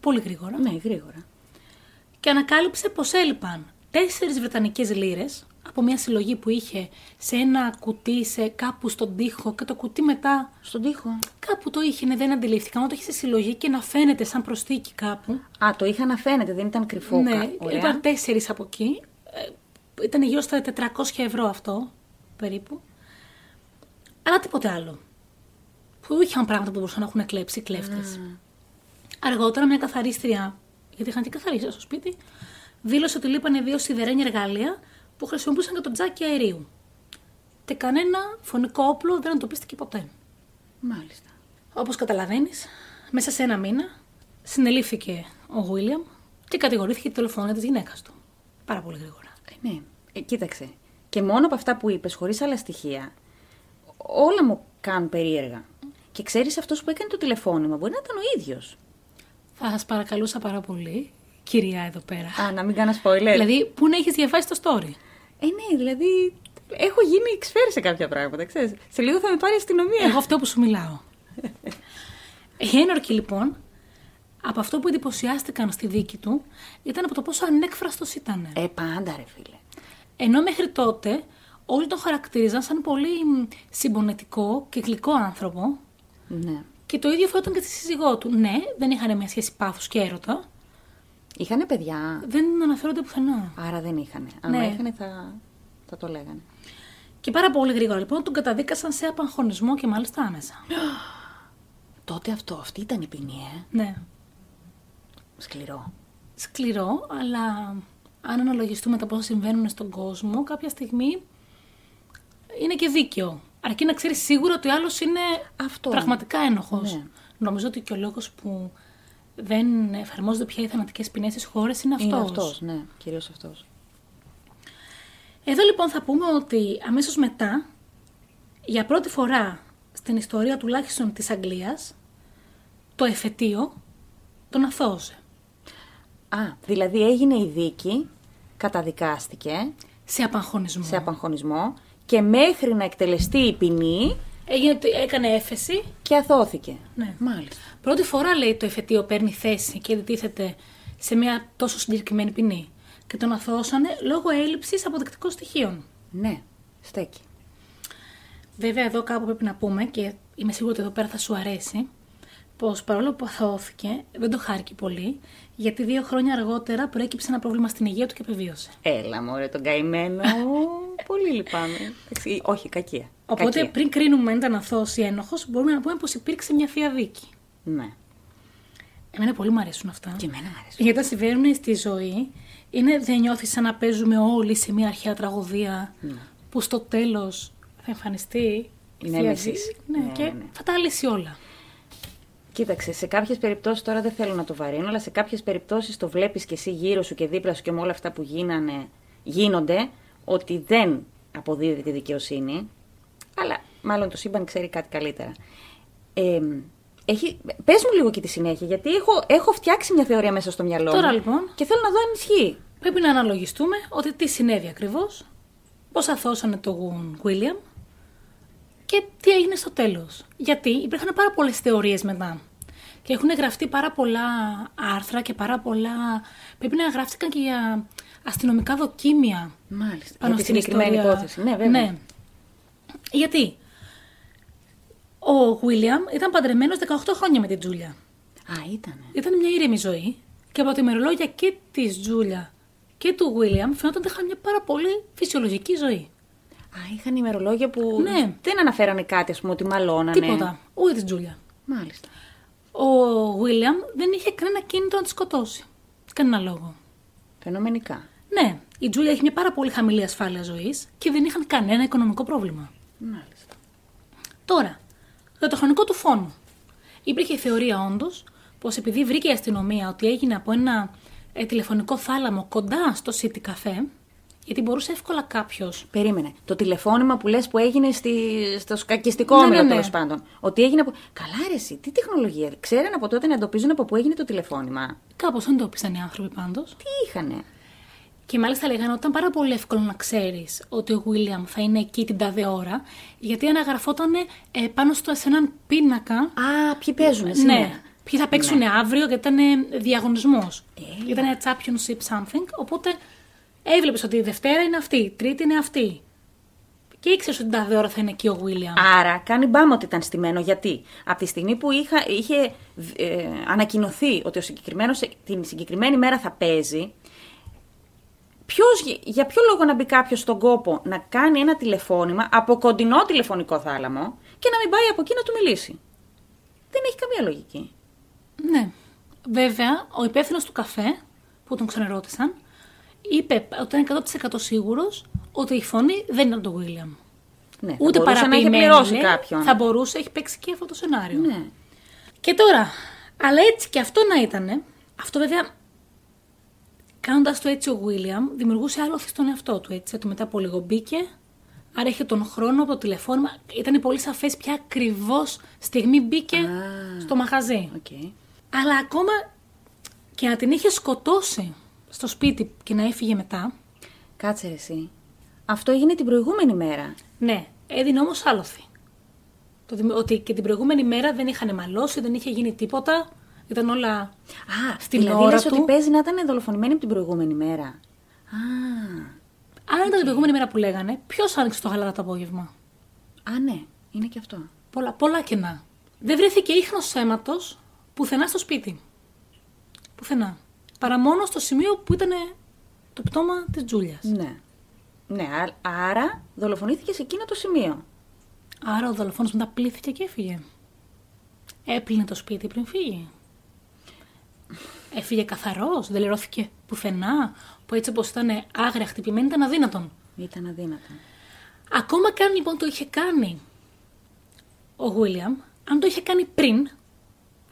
[SPEAKER 2] πολύ γρήγορα,
[SPEAKER 1] Ναι, γρήγορα.
[SPEAKER 2] και ανακάλυψε πως έλειπαν τέσσερις βρετανικές λίρες από μια συλλογή που είχε σε ένα κουτί σε κάπου στον τοίχο και το κουτί μετά
[SPEAKER 1] Στον τοίχο;
[SPEAKER 2] Κάπου το είχε, ναι, δεν αντιλήφθηκαν. Όταν το είχε σε συλλογή και να φαίνεται σαν προσθήκη κάπου.
[SPEAKER 1] Α, το είχα να φαίνεται, δεν ήταν κρυφό.
[SPEAKER 2] ναι,
[SPEAKER 1] κα- Ωραία.
[SPEAKER 2] ήταν τέσσερις από εκεί. Ε, ήταν γύρω στα 400 ευρώ αυτό, περίπου. Αλλά τίποτε άλλο. Που είχαν πράγματα που μπορούσαν να έχουν κλέψει οι κλέφτες. Αργότερα, μια καθαρίστρια, γιατί είχαν και καθαρίστρια στο σπίτι, δήλωσε ότι λείπανε δύο σιδερένια εργαλεία που χρησιμοποιούσαν για το τζάκι αερίου. Και κανένα φωνικό όπλο δεν εντοπίστηκε ποτέ.
[SPEAKER 1] Μάλιστα.
[SPEAKER 2] Όπως καταλαβαίνεις, μέσα σε ένα μήνα συνελήφθηκε ο Βίλιαμ και κατηγορήθηκε τη δολοφονία της γυναίκας του. Πάρα πολύ γρήγορα.
[SPEAKER 1] Ε, ναι. Ε, κοίταξε. Και μόνο από αυτά που είπες, χωρίς άλλα στοιχεία, όλα μου κάνουν περίεργα. Και ξέρεις αυτός που έκανε το τηλεφώνημα μπορεί να ήταν ο ίδιος.
[SPEAKER 2] Θα σας παρακαλούσα πάρα πολύ, κυρία εδώ πέρα.
[SPEAKER 1] Α, να μην κάνω spoiler.
[SPEAKER 2] δηλαδή, πού να έχεις διαβάσει το story;
[SPEAKER 1] Ε, ναι, δηλαδή έχω γίνει εξφέρει σε κάποια πράγματα, ξέρεις. Σε λίγο θα με πάρει η αστυνομία.
[SPEAKER 2] Εγώ αυτό που σου μιλάω. Οι ένορκοι λοιπόν, από αυτό που εντυπωσιάστηκαν στη δίκη του, ήταν από το πόσο ανέκφραστος ήταν.
[SPEAKER 1] Ε, πάντα ρε φίλε.
[SPEAKER 2] Ενώ μέχρι τότε όλοι τον χαρακτήριζαν σαν πολύ μ, συμπονετικό και γλυκό άνθρωπο,
[SPEAKER 1] Ναι.
[SPEAKER 2] Και το ίδιο φαινόταν και στη σύζυγό του. Ναι, δεν είχαν μια σχέση πάθους και έρωτα.
[SPEAKER 1] Είχανε παιδιά,
[SPEAKER 2] Δεν αναφέρονται πουθενά.
[SPEAKER 1] άρα δεν είχανε. Αν
[SPEAKER 2] Ναι.
[SPEAKER 1] είχανε θα, θα το λέγανε.
[SPEAKER 2] Και πάρα πολύ γρήγορα λοιπόν τον καταδίκασαν σε απαγχωνισμό και μάλιστα άμεσα.
[SPEAKER 1] Τότε αυτό, αυτή ήταν η ποινή, ε;
[SPEAKER 2] Ναι.
[SPEAKER 1] Σκληρό.
[SPEAKER 2] Σκληρό, αλλά αν αναλογιστούμε τα πόσα συμβαίνουν στον κόσμο, κάποια στιγμή είναι και δίκαιο. Αρκεί να ξέρεις σίγουρα ότι ο άλλος είναι
[SPEAKER 1] Αυτό.
[SPEAKER 2] πραγματικά ένοχος.
[SPEAKER 1] Ναι.
[SPEAKER 2] Νομίζω ότι και ο λόγος που δεν εφαρμόζονται πια οι θανατικές ποινές στις χώρες είναι αυτός.
[SPEAKER 1] Είναι αυτός, ναι, κυρίως αυτός.
[SPEAKER 2] Εδώ λοιπόν θα πούμε ότι αμέσως μετά, για πρώτη φορά στην ιστορία τουλάχιστον της Αγγλίας, το εφετείο τον αθώωσε.
[SPEAKER 1] Α, δηλαδή έγινε η δίκη, καταδικάστηκε
[SPEAKER 2] Σε απαγχωνισμό.
[SPEAKER 1] σε απαγχωνισμό και μέχρι να εκτελεστεί η ποινή
[SPEAKER 2] Έγινε, έκανε έφεση.
[SPEAKER 1] και αθώθηκε.
[SPEAKER 2] Ναι.
[SPEAKER 1] Μάλιστα.
[SPEAKER 2] Πρώτη φορά λέει το εφετείο παίρνει θέση και αντιτίθεται σε μια τόσο συγκεκριμένη ποινή. Και τον αθώωσανε λόγω έλλειψης αποδεικτικών στοιχείων.
[SPEAKER 1] Ναι, στέκει.
[SPEAKER 2] Βέβαια, εδώ κάπου πρέπει να πούμε και είμαι σίγουρη ότι εδώ πέρα θα σου αρέσει, πως παρόλο που αθώθηκε, δεν το χάρηκε πολύ, γιατί δύο χρόνια αργότερα προέκυψε ένα πρόβλημα στην υγεία του και επιβίωσε.
[SPEAKER 1] Έλα μωρέ τον καημένο. Πολύ λυπάμαι. Εντάξει, Όχι, κακία.
[SPEAKER 2] Οπότε,
[SPEAKER 1] Κακία.
[SPEAKER 2] πριν κρίνουμε αν ήταν αθώος ή ένοχος, μπορούμε να πούμε πως υπήρξε μια θεία δίκη.
[SPEAKER 1] Ναι.
[SPEAKER 2] Εμένα πολύ μου αρέσουν αυτά.
[SPEAKER 1] Και εμένα μου αρέσει.
[SPEAKER 2] Γιατί όταν συμβαίνουν στη ζωή, είναι, δεν νιώθεις σαν να παίζουμε όλοι σε μια αρχαία τραγωδία που στο τέλος θα εμφανιστεί η
[SPEAKER 1] Ναι,
[SPEAKER 2] θεία
[SPEAKER 1] μεσής.
[SPEAKER 2] δίκη. Ναι,
[SPEAKER 1] Ναι,
[SPEAKER 2] και
[SPEAKER 1] ναι.
[SPEAKER 2] θα τα λύσει όλα.
[SPEAKER 1] Κοίταξε, σε κάποιες περιπτώσεις τώρα δεν θέλω να το βαρύνω, αλλά σε κάποιες περιπτώσεις το βλέπεις και εσύ γύρω σου και δίπλα σου και με όλα αυτά που γίνανε, γίνονται, ότι δεν αποδίδει τη δικαιοσύνη. Αλλά μάλλον το σύμπαν ξέρει κάτι καλύτερα. Ε, έχει, πες μου λίγο και τη συνέχεια, γιατί έχω, έχω φτιάξει μια θεωρία μέσα στο μυαλό
[SPEAKER 2] Τώρα,
[SPEAKER 1] μου
[SPEAKER 2] λοιπόν.
[SPEAKER 1] και θέλω να δω αν ισχύει.
[SPEAKER 2] Πρέπει να αναλογιστούμε ότι τι συνέβη ακριβώς, πώ αθώσανε τον William και τι έγινε στο τέλος. Γιατί υπήρχαν πάρα πολλές θεωρίες μετά. Και έχουν γραφτεί πάρα πολλά άρθρα και πάρα πολλά. Πρέπει να γράφτηκαν και για αστυνομικά δοκίμια.
[SPEAKER 1] Μάλιστα.
[SPEAKER 2] Πάνω
[SPEAKER 1] για τη
[SPEAKER 2] στην
[SPEAKER 1] συγκεκριμένη
[SPEAKER 2] ιστορία.
[SPEAKER 1] υπόθεση. Ναι, βέβαια.
[SPEAKER 2] Ναι. Γιατί; Ο William ήταν παντρεμένος 18 χρόνια με την Τζούλια.
[SPEAKER 1] Α, ήτανε.
[SPEAKER 2] Ήταν μια ήρεμη ζωή και από τα ημερολόγια και της Τζούλια και του William φαινόταν ότι είχαν μια πάρα πολύ φυσιολογική ζωή.
[SPEAKER 1] Α, είχαν ημερολόγια που
[SPEAKER 2] Ναι.
[SPEAKER 1] δεν αναφέρανε κάτι, ας πούμε, ότι μαλώνανε.
[SPEAKER 2] Τίποτα. Ούτε της Τζούλια.
[SPEAKER 1] Μάλιστα.
[SPEAKER 2] Ο William δεν είχε κανένα κίνητο να τη σκοτώσει. Κανένα λόγο.
[SPEAKER 1] Φαινομενικά.
[SPEAKER 2] Ναι, η Τζούλια έχει μια πάρα πολύ χαμηλή ασφάλεια ζωής και δεν είχαν κανένα οικονομικό πρόβλημα.
[SPEAKER 1] Μάλιστα.
[SPEAKER 2] Τώρα, για το χρονικό του φόνο. Υπήρχε η θεωρία όντως πως επειδή βρήκε η αστυνομία ότι έγινε από ένα ε, τηλεφωνικό θάλαμο κοντά στο City Cafe, γιατί μπορούσε εύκολα κάποιος.
[SPEAKER 1] Περίμενε. Το τηλεφώνημα που λες που έγινε στη, στο σκακιστικό
[SPEAKER 2] Ναι,
[SPEAKER 1] όμιλο
[SPEAKER 2] ναι, ναι.
[SPEAKER 1] τέλος πάντων. Ότι έγινε από. Καλά, ρε, εσύ, τι τεχνολογία. Ξέραν από τότε να εντοπίζουν από πού έγινε το τηλεφώνημα.
[SPEAKER 2] Κάπως εντόπισαν οι άνθρωποι πάντως.
[SPEAKER 1] Τι είχανε;
[SPEAKER 2] Και μάλιστα λέγανε ότι ήταν πάρα πολύ εύκολο να ξέρεις ότι ο William θα είναι εκεί την τάδε ώρα, γιατί αναγραφόταν ε, πάνω στο, σε έναν πίνακα.
[SPEAKER 1] Α, ποιοι παίζουν σήμερα.
[SPEAKER 2] Ναι, ποιοι θα παίξουν αύριο, γιατί ήταν διαγωνισμός.
[SPEAKER 1] Έλα.
[SPEAKER 2] Ήταν championship something. Οπότε έβλεπες ότι η Δευτέρα είναι αυτή, η Τρίτη είναι αυτή. Και ήξερες ότι την τάδε ώρα θα είναι εκεί ο William.
[SPEAKER 1] Άρα κάνει μπάμα ότι ήταν στημένο. Γιατί; Από τη στιγμή που είχα, είχε ε, ανακοινωθεί ότι ο συγκεκριμένος την συγκεκριμένη μέρα θα παίζει, ποιος, για ποιο λόγο να μπει κάποιος στον κόπο να κάνει ένα τηλεφώνημα από κοντινό τηλεφωνικό θάλαμο και να μην πάει από εκεί να του μιλήσει; Δεν έχει καμία λογική.
[SPEAKER 2] Ναι. Βέβαια, ο υπεύθυνος του καφέ που τον ξαναρώτησαν είπε ότι ήταν 100% σίγουρος ότι η φωνή δεν ήταν του William.
[SPEAKER 1] Ναι, θα
[SPEAKER 2] Ούτε
[SPEAKER 1] μπορούσε να είχε
[SPEAKER 2] παραποιημένη.
[SPEAKER 1] πληρώσει
[SPEAKER 2] λέει,
[SPEAKER 1] κάποιον.
[SPEAKER 2] Θα μπορούσε, έχει παίξει και αυτό το σενάριο.
[SPEAKER 1] Ναι.
[SPEAKER 2] Και τώρα, αλλά έτσι και αυτό να ήταν, αυτό βέβαια, κάνοντας το έτσι ο William, δημιουργούσε άλλοθι στον εαυτό του. Έτσι, το μετά από λίγο μπήκε, άρα είχε τον χρόνο από το τηλεφώνημα. Ήταν πολύ σαφές ποια ακριβώς στιγμή μπήκε
[SPEAKER 1] Α.
[SPEAKER 2] στο μαγαζί.
[SPEAKER 1] Οκ.
[SPEAKER 2] Αλλά ακόμα και να την είχε σκοτώσει στο σπίτι και να έφυγε μετά,
[SPEAKER 1] Κάτσε ρε εσύ. Αυτό έγινε την προηγούμενη μέρα.
[SPEAKER 2] ναι, έδινε όμως άλοθη. Το δημι- ότι και την προηγούμενη μέρα δεν είχαν μαλώσει, δεν είχε γίνει τίποτα. Ήταν όλα
[SPEAKER 1] Α,
[SPEAKER 2] στην
[SPEAKER 1] δηλαδή
[SPEAKER 2] ώρα
[SPEAKER 1] λες
[SPEAKER 2] του.
[SPEAKER 1] ότι παίζει να ήταν δολοφονημένη από την προηγούμενη μέρα. Α,
[SPEAKER 2] Αν ήταν την προηγούμενη μέρα που λέγανε, ποιος άνοιξε το γαλάτα το απόγευμα;
[SPEAKER 1] α, ναι, είναι και αυτό.
[SPEAKER 2] Πολλά, πολλά κενά. Δεν βρέθηκε ίχνος αίματος πουθενά στο σπίτι. Πουθενά. Παρά μόνο στο σημείο που ήταν το πτώμα της Τζούλιας.
[SPEAKER 1] Ναι. Ναι, α- άρα δολοφονήθηκε σε εκείνο το σημείο.
[SPEAKER 2] Άρα ο δολοφόνος μετά πλήθηκε και έφυγε. Έπλυνε το σπίτι πριν φύγει. Έφυγε καθαρός, δεν λερώθηκε πουθενά, που έτσι όπως ήταν άγρια χτυπημένη ήταν αδύνατον.
[SPEAKER 1] Ήταν αδύνατο.
[SPEAKER 2] Ακόμα και αν λοιπόν το είχε κάνει ο Βίλιαμ, αν το είχε κάνει πριν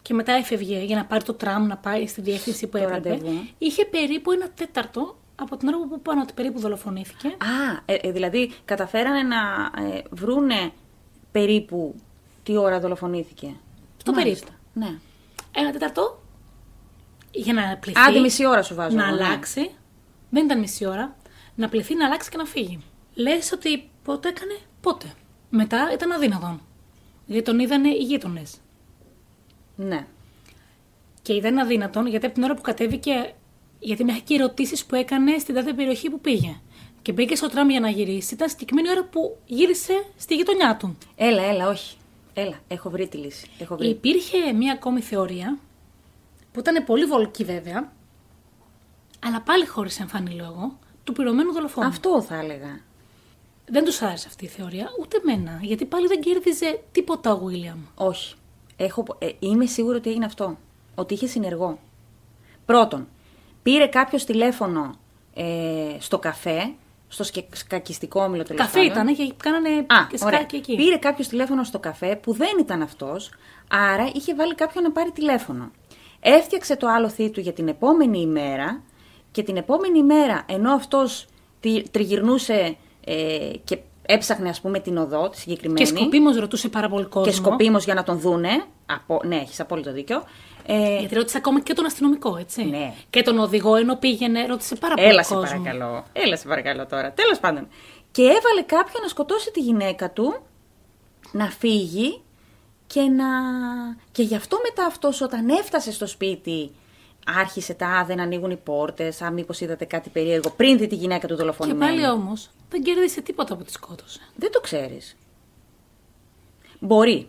[SPEAKER 2] και μετά έφευγε για να πάρει το τραμ να πάει στη διεύθυνση που
[SPEAKER 1] Το
[SPEAKER 2] έπρεπε,
[SPEAKER 1] ραντεβού.
[SPEAKER 2] είχε περίπου ένα τέταρτο από την ώρα που πάνω ότι περίπου δολοφονήθηκε.
[SPEAKER 1] Α, ε, ε, δηλαδή καταφέρανε να ε, βρούνε περίπου τι ώρα δολοφονήθηκε.
[SPEAKER 2] Στο
[SPEAKER 1] Μάλιστα.
[SPEAKER 2] περίπου.
[SPEAKER 1] Ναι.
[SPEAKER 2] Ένα τέταρτο για να πληθεί.
[SPEAKER 1] Άντε μισή ώρα σου βάζω.
[SPEAKER 2] να
[SPEAKER 1] εγώ, ναι.
[SPEAKER 2] αλλάξει. Δεν ήταν μισή ώρα. Να πληθεί, να αλλάξει και να φύγει. Λες ότι πότε έκανε, πότε. Μετά ήταν αδύνατον. Γιατί τον είδανε οι γείτονες.
[SPEAKER 1] Ναι.
[SPEAKER 2] Και ήταν αδύνατον γιατί από την ώρα που κατέβηκε. Γιατί μέχρι και ερωτήσεις που έκανε στην κάθε περιοχή που πήγε. Και μπήκε στο τραμ για να γυρίσει. Ήταν συγκεκριμένη ώρα που γύρισε στη γειτονιά του.
[SPEAKER 1] Έλα, έλα, όχι. Έλα, έχω βρει τη λύση. Έχω βρει.
[SPEAKER 2] Υπήρχε μία ακόμη θεωρία που ήταν πολύ βολική βέβαια, αλλά πάλι χωρίς εμφανή λόγο, του πυρωμένου δολοφόνου.
[SPEAKER 1] Αυτό θα έλεγα.
[SPEAKER 2] Δεν τους άρεσε αυτή η θεωρία, ούτε εμένα, γιατί πάλι δεν κέρδιζε τίποτα ο Βίλιαμ.
[SPEAKER 1] Όχι. Έχω, ε, είμαι σίγουρη ότι έγινε αυτό. Ότι είχε συνεργό. Πρώτον, πήρε κάποιος τηλέφωνο ε, στο καφέ, στο σκε- σκακιστικό όμιλο τέλος
[SPEAKER 2] Καφέ ήταν και κάνανε
[SPEAKER 1] Α,
[SPEAKER 2] και
[SPEAKER 1] ωραία.
[SPEAKER 2] σκάκι εκεί.
[SPEAKER 1] Πήρε κάποιος τηλέφωνο στο καφέ που δεν ήταν αυτός, άρα είχε βάλει κάποιον να πάρει τηλέφωνο. Έφτιαξε το άλοθή του για την επόμενη ημέρα και την επόμενη ημέρα, ενώ αυτός τριγυρνούσε ε, και έψαχνε, ας πούμε, την οδό, τη συγκεκριμένη.
[SPEAKER 2] Και σκοπίμω ρωτούσε πάρα πολύ κόσμο.
[SPEAKER 1] και σκοπίμως για να τον δούνε. Απο... Ναι, έχεις απόλυτο δίκιο. Ε,
[SPEAKER 2] Γιατί ρώτησε ακόμα και τον αστυνομικό, έτσι.
[SPEAKER 1] Ναι.
[SPEAKER 2] Και τον οδηγό ενώ πήγαινε, ρώτησε πάρα πολύ
[SPEAKER 1] Έλα σε
[SPEAKER 2] κόσμο.
[SPEAKER 1] παρακαλώ. Έλα σε παρακαλώ τώρα. Τέλος πάντων. Και έβαλε κάποιον να σκοτώσει τη γυναίκα του, να φύγει και να. Και γι' αυτό μετά αυτός όταν έφτασε στο σπίτι, άρχισε τα «Α, δεν ανοίγουν οι πόρτες. Α, μήπως είδατε κάτι περίεργο πριν δει τη γυναίκα του
[SPEAKER 2] Και
[SPEAKER 1] δολοφονημένη.
[SPEAKER 2] πάλι όμως δεν κέρδισε τίποτα που τη σκότωσε.
[SPEAKER 1] Δεν το ξέρεις. Μπορεί.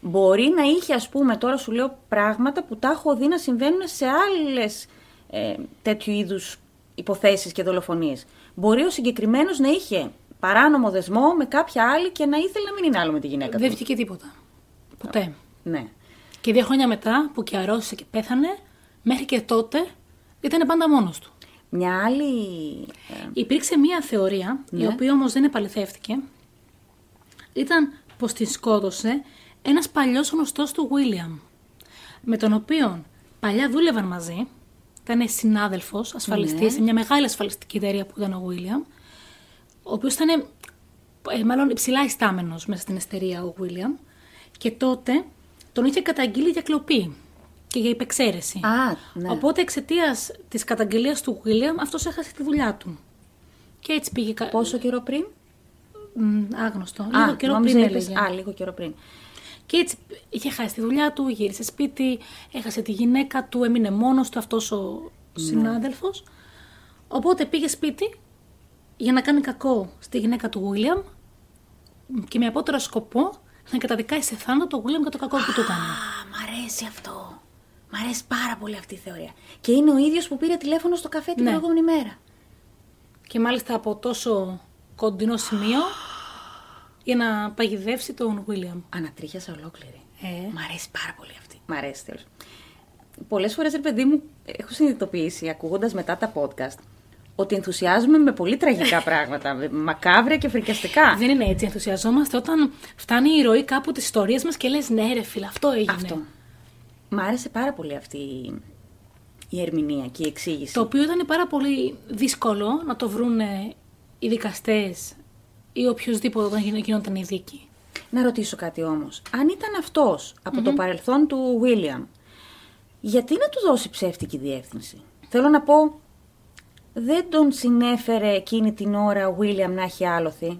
[SPEAKER 1] Μπορεί να είχε, ας πούμε, τώρα σου λέω πράγματα που τα έχω δει να συμβαίνουν σε άλλες ε, τέτοιου είδους υποθέσεις και δολοφονίες. Μπορεί ο συγκεκριμένος να είχε παράνομο δεσμό με κάποια άλλη και να ήθελε να μην είναι άλλο με τη γυναίκα
[SPEAKER 2] Δεν
[SPEAKER 1] του.
[SPEAKER 2] βγήκε τίποτα. Ποτέ.
[SPEAKER 1] Ναι.
[SPEAKER 2] Και δύο χρόνια μετά που και αρρώστησε και πέθανε, μέχρι και τότε ήταν πάντα μόνος του.
[SPEAKER 1] Μια άλλη... ε,
[SPEAKER 2] Υπήρξε μία θεωρία, η
[SPEAKER 1] Ναι.
[SPEAKER 2] οποία όμως δεν επαληθεύτηκε. Ήταν πως την σκότωσε ένας παλιός γνωστός του Βίλιαμ, με τον οποίο παλιά δούλευαν μαζί, ήταν συνάδελφος, ασφαλιστής,
[SPEAKER 1] Ναι.
[SPEAKER 2] σε μια μεγάλη ασφαλιστική εταιρεία που ήταν ο Βίλιαμ, ο οποίος ήταν ε, μάλλον υψηλά ιστάμενος μέσα στην εταιρεία ο Βίλιαμ και τότε τον είχε καταγγείλει για κλοπή και για υπεξαίρεση.
[SPEAKER 1] Α, ναι.
[SPEAKER 2] Οπότε εξαιτίας της καταγγελίας του Βίλιαμ, αυτός έχασε τη δουλειά του. Και έτσι πήγε. κα-
[SPEAKER 1] Πόσο καιρό πριν;
[SPEAKER 2] Μ, άγνωστο.
[SPEAKER 1] Α,
[SPEAKER 2] Λίγο καιρό
[SPEAKER 1] νόμιζα
[SPEAKER 2] πριν
[SPEAKER 1] είπες-
[SPEAKER 2] έλεγε.
[SPEAKER 1] Α, λίγο καιρό πριν.
[SPEAKER 2] Και έτσι είχε χάσει τη δουλειά του, γύρισε σπίτι, έχασε τη γυναίκα του, έμεινε μόνος του αυτός ο
[SPEAKER 1] Ναι.
[SPEAKER 2] συνάδελφος. Οπότε πήγε σπίτι για να κάνει κακό στη γυναίκα του Βίλιαμ και με απότερο σκοπό να καταδικάσει σε θάνατο το Βίλιαμ για το κακό που του έκανε.
[SPEAKER 1] Α, μ' αρέσει αυτό. Μ' αρέσει πάρα πολύ αυτή η θεωρία. Και είναι ο ίδιος που πήρε τηλέφωνο στο καφέ την
[SPEAKER 2] Ναι.
[SPEAKER 1] προηγούμενη μέρα.
[SPEAKER 2] Και μάλιστα από τόσο κοντινό σημείο για να παγιδεύσει τον Βίλιαμ.
[SPEAKER 1] Ανατρίχιασα ολόκληρη.
[SPEAKER 2] Ε.
[SPEAKER 1] Μ' αρέσει πάρα πολύ αυτή. Μ' αρέσει τέλος. Πολλές φορές, ρε παιδί μου, έχω συνειδητοποιήσει ακούγοντας μετά τα podcast ότι ενθουσιάζουμε με πολύ τραγικά πράγματα. με Μακάβρια και φρικιαστικά.
[SPEAKER 2] Δεν είναι έτσι. Ενθουσιαζόμαστε όταν φτάνει η ροή κάπου τη ιστορία μας και λες: Ναι, ρε φίλε, αυτό έγινε.
[SPEAKER 1] Αυτό. Μ' άρεσε πάρα πολύ αυτή η- η ερμηνεία και η εξήγηση.
[SPEAKER 2] Το οποίο ήταν πάρα πολύ δύσκολο να το βρούνε οι δικαστές ή οποιοδήποτε όταν γίνο- γινόταν η δίκη.
[SPEAKER 1] Να ρωτήσω κάτι όμως. Αν ήταν αυτός από το παρελθόν του William, γιατί να του δώσει ψεύτικη διεύθυνση; Θέλω να πω, δεν τον συνέφερε εκείνη την ώρα ο William να έχει άλοθη;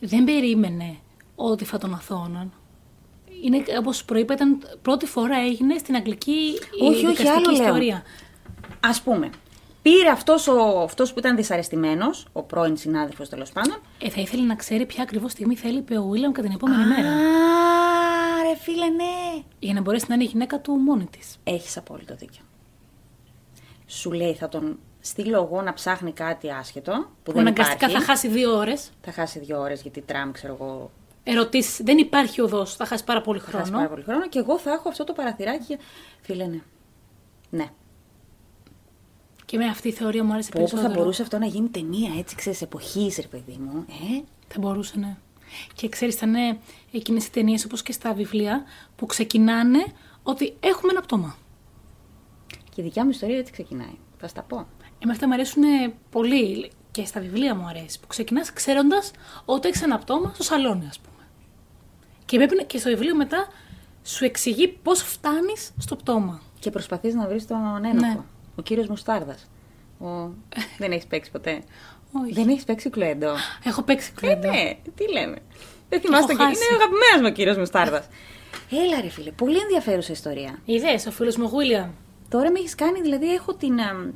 [SPEAKER 2] Δεν περίμενε ότι θα τον αθώναν. Είναι, όπως προείπα, ήταν πρώτη φορά έγινε στην αγγλική η
[SPEAKER 1] Όχι, όχι,
[SPEAKER 2] δικαστική
[SPEAKER 1] άλλο λέω.
[SPEAKER 2] ιστορία.
[SPEAKER 1] Ας πούμε, πήρε αυτός, ο, αυτός που ήταν δυσαρεστημένος, ο πρώην συνάδελφος τέλος πάντων.
[SPEAKER 2] Ε, θα ήθελε να ξέρει ποια ακριβώς στιγμή θα έλειπε ο Βίλιαμ κατά την επόμενη μέρα.
[SPEAKER 1] Α, ρε φίλε, ναι.
[SPEAKER 2] Για να μπορέσει να είναι η γυναίκα του μόνη της.
[SPEAKER 1] Έχεις απόλυτο δίκιο. Σου λέει θα τον στείλω εγώ να ψάχνει κάτι άσχετο που δεν
[SPEAKER 2] Αναγκαστικά
[SPEAKER 1] υπάρχει.
[SPEAKER 2] θα χάσει δύο ώρες.
[SPEAKER 1] Θα χάσει δύο ώρες γιατί τραμ, ξέρω εγώ,
[SPEAKER 2] Ερωτήσεις. Δεν υπάρχει οδός. Θα χάσει πάρα πολύ
[SPEAKER 1] θα
[SPEAKER 2] χρόνο.
[SPEAKER 1] χάσει πάρα πολύ χρόνο και εγώ θα έχω αυτό το παραθυράκι. Φίλε, ναι. Ναι.
[SPEAKER 2] Και με αυτή η θεωρία μου άρεσε
[SPEAKER 1] Πω, πω
[SPEAKER 2] περισσότερο.
[SPEAKER 1] θα μπορούσε αυτό να γίνει ταινία έτσι, ξέρεις, εποχής, ρε παιδί μου. Ε;
[SPEAKER 2] Θα μπορούσε, ναι. Και ξέρεις, θα είναι εκείνες οι ταινίες όπως και στα βιβλία που ξεκινάνε ότι έχουμε ένα πτώμα.
[SPEAKER 1] Και η δικιά μου ιστορία έτσι ξεκινάει. Θα στα πω.
[SPEAKER 2] Εμένα αυτά μου αρέσουν πολύ και στα βιβλία μου αρέσει. Που ξεκινάς ξέροντας ότι έχεις ένα πτώμα στο σαλόνι, ας πούμε. Και πρέπει να- και στο βιβλίο μετά σου εξηγεί πώς φτάνεις στο πτώμα.
[SPEAKER 1] Και προσπαθείς να βρεις τον ένοχο.
[SPEAKER 2] Ναι.
[SPEAKER 1] Ο κύριος Μουστάρδας. Ο... Δεν έχεις παίξει ποτέ;
[SPEAKER 2] Όχι.
[SPEAKER 1] Δεν έχεις παίξει κλουέντο.
[SPEAKER 2] Έχω παίξει
[SPEAKER 1] Ε,
[SPEAKER 2] κλέντο.
[SPEAKER 1] ναι, τι λέμε. Δεν θυμάστε τον κύριο.
[SPEAKER 2] χάσει.
[SPEAKER 1] Είναι ο αγαπημένος μου ο κύριος Μουστάρδας. Έλα ρε φίλε, πολύ ενδιαφέρουσα ιστορία.
[SPEAKER 2] Είδες, ο φίλος μου ο Γουίλιαμ.
[SPEAKER 1] Τώρα με έχεις κάνει, δηλαδή έχω την, α,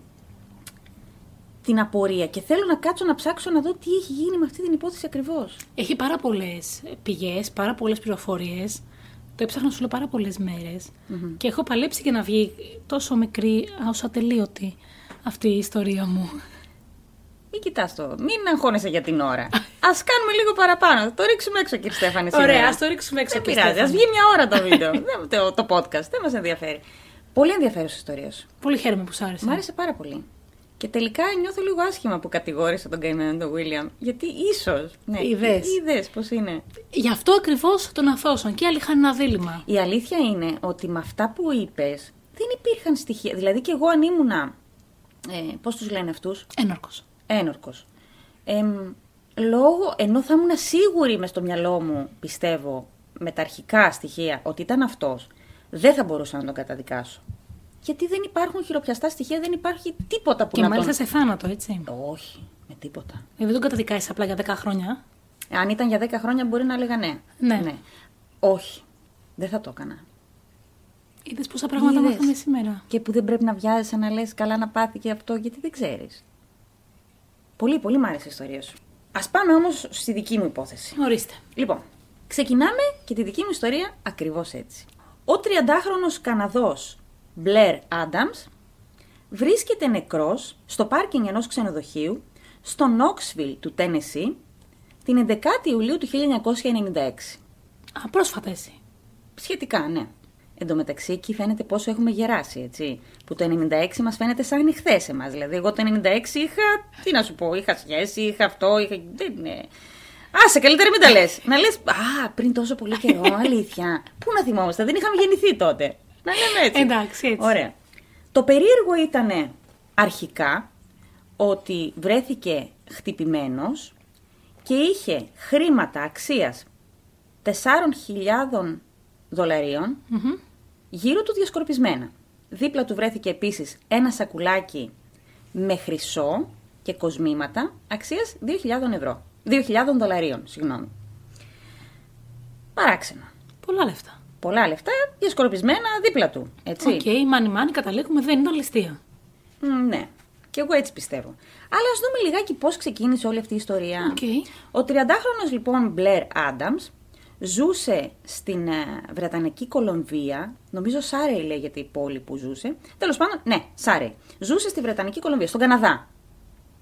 [SPEAKER 1] την απορία και θέλω να κάτσω να ψάξω να δω τι έχει γίνει με αυτή την υπόθεση ακριβώς.
[SPEAKER 2] Έχει πάρα πολλές πηγές, πάρα πολλές πληροφορίες. Το έψαχνα σου λέω πάρα πολλές Και έχω παλέψει για να βγει τόσο μικρή, όσο ατελείωτη αυτή η ιστορία μου.
[SPEAKER 1] Μην κοιτάς το, μην αγχώνεσαι για την ώρα. Ας κάνουμε λίγο παραπάνω. Το ρίξουμε έξω, κύριε Στέφανη. σήμερα.
[SPEAKER 2] Ωραία, ας το ρίξουμε έξω.
[SPEAKER 1] Δεν
[SPEAKER 2] κύριε
[SPEAKER 1] πειράζει, ας
[SPEAKER 2] Στέφανη.
[SPEAKER 1] βγει μια ώρα το βίντεο. Δεν- το, το podcast, δεν μας ενδιαφέρει. Πολύ ενδιαφέρουσα η ιστορία σου.
[SPEAKER 2] Πολύ χαίρομαι που σ' άρεσε.
[SPEAKER 1] Μ' άρεσε πάρα πολύ. Και τελικά νιώθω λίγο άσχημα που κατηγόρησα τον καημένο τον Βίλιαμ. Γιατί ίσως. Ναι,
[SPEAKER 2] Είδες.
[SPEAKER 1] Είδε πώς είναι.
[SPEAKER 2] Γι' αυτό ακριβώς τον αθώσαν και άλλοι είχαν ένα δίλημα.
[SPEAKER 1] Η αλήθεια είναι ότι με αυτά που είπες δεν υπήρχαν στοιχεία. Δηλαδή και εγώ αν ήμουνα. Ε, Πώς τους λένε αυτούς,
[SPEAKER 2] Ένορκος.
[SPEAKER 1] ένορκος. Εμ, λόγω, ενώ θα ήμουν σίγουρη μες στο μυαλό μου, πιστεύω, με τα αρχικά στοιχεία, ότι ήταν αυτός, δεν θα μπορούσα να τον καταδικάσω. Γιατί δεν υπάρχουν χειροπιαστά στοιχεία, δεν υπάρχει τίποτα που
[SPEAKER 2] Και
[SPEAKER 1] να
[SPEAKER 2] μάλιστα
[SPEAKER 1] τον...
[SPEAKER 2] σε θάνατο, έτσι.
[SPEAKER 1] Όχι, με τίποτα.
[SPEAKER 2] Δηλαδή δεν τον καταδικάσει απλά για 10 χρόνια.
[SPEAKER 1] Αν ήταν για 10 χρόνια μπορεί να έλεγα ναι.
[SPEAKER 2] Ναι.
[SPEAKER 1] Όχι, δεν θα το έκανα.
[SPEAKER 2] Είδες πόσα πράγματα
[SPEAKER 1] Είδες.
[SPEAKER 2] μάθαμε σήμερα.
[SPEAKER 1] Και που δεν πρέπει να βιάζεσαι να λες καλά να πάθει και αυτό, γιατί δεν ξέρεις. Πολύ, πολύ μ' άρεσε η ιστορία σου. Ας πάμε όμως στη δική μου υπόθεση.
[SPEAKER 2] Ορίστε.
[SPEAKER 1] Λοιπόν, ξεκινάμε και τη δική μου ιστορία ακριβώς έτσι. Ο 30χρονος Καναδός Blair Adams βρίσκεται νεκρός στο πάρκινγκ ενός ξενοδοχείου στο Knoxville του Tennessee την 11η Ιουλίου του 1996.
[SPEAKER 2] Α, πρόσφατα εσύ.
[SPEAKER 1] Σχετικά, ναι. Εν τω μεταξύ, εκεί φαίνεται πόσο έχουμε γεράσει, έτσι. Που το 96 μας φαίνεται σαν χθες εμάς. Δηλαδή, εγώ το 96 είχα, τι να σου πω, είχα σχέση, είχα αυτό, είχα... Δεν είναι... Άσε, καλύτερα μην τα λες. Να λες, α, πριν τόσο πολύ καιρό, αλήθεια. Πού να θυμόμαστε, δεν είχαμε γεννηθεί τότε. Να λέμε έτσι.
[SPEAKER 2] Εντάξει, έτσι.
[SPEAKER 1] Ωραία. Το περίεργο ήταν αρχικά ότι βρέθηκε χτυπημένος και είχε χρήματα αξίας 4.000 δολαρίων
[SPEAKER 2] Μμμ.
[SPEAKER 1] γύρω του διασκορπισμένα. Δίπλα του βρέθηκε επίσης ένα σακουλάκι με χρυσό και κοσμήματα αξίας 2.000 ευρώ. 2.000 δολαρίων, συγγνώμη. Παράξενο.
[SPEAKER 2] Πολλά λεφτά.
[SPEAKER 1] Πολλά λεφτά διασκορπισμένα δίπλα του, έτσι.
[SPEAKER 2] Οκ, μάνι μάνι, καταλήγουμε, δεν ήταν ληστεία.
[SPEAKER 1] Μ, ναι, και εγώ έτσι πιστεύω. Αλλά ας δούμε λιγάκι πώς ξεκίνησε όλη αυτή η ιστορία.
[SPEAKER 2] Οκ.
[SPEAKER 1] Ο 30χρονος λοιπόν Blair Adams ζούσε στην ε, Βρετανική Κολομβία, νομίζω Σάρεϊ λέγεται η πόλη που ζούσε. Τέλος πάντων, ναι, Σάρεϊ. Ζούσε στη Βρετανική Κολομβία, στον Καναδά.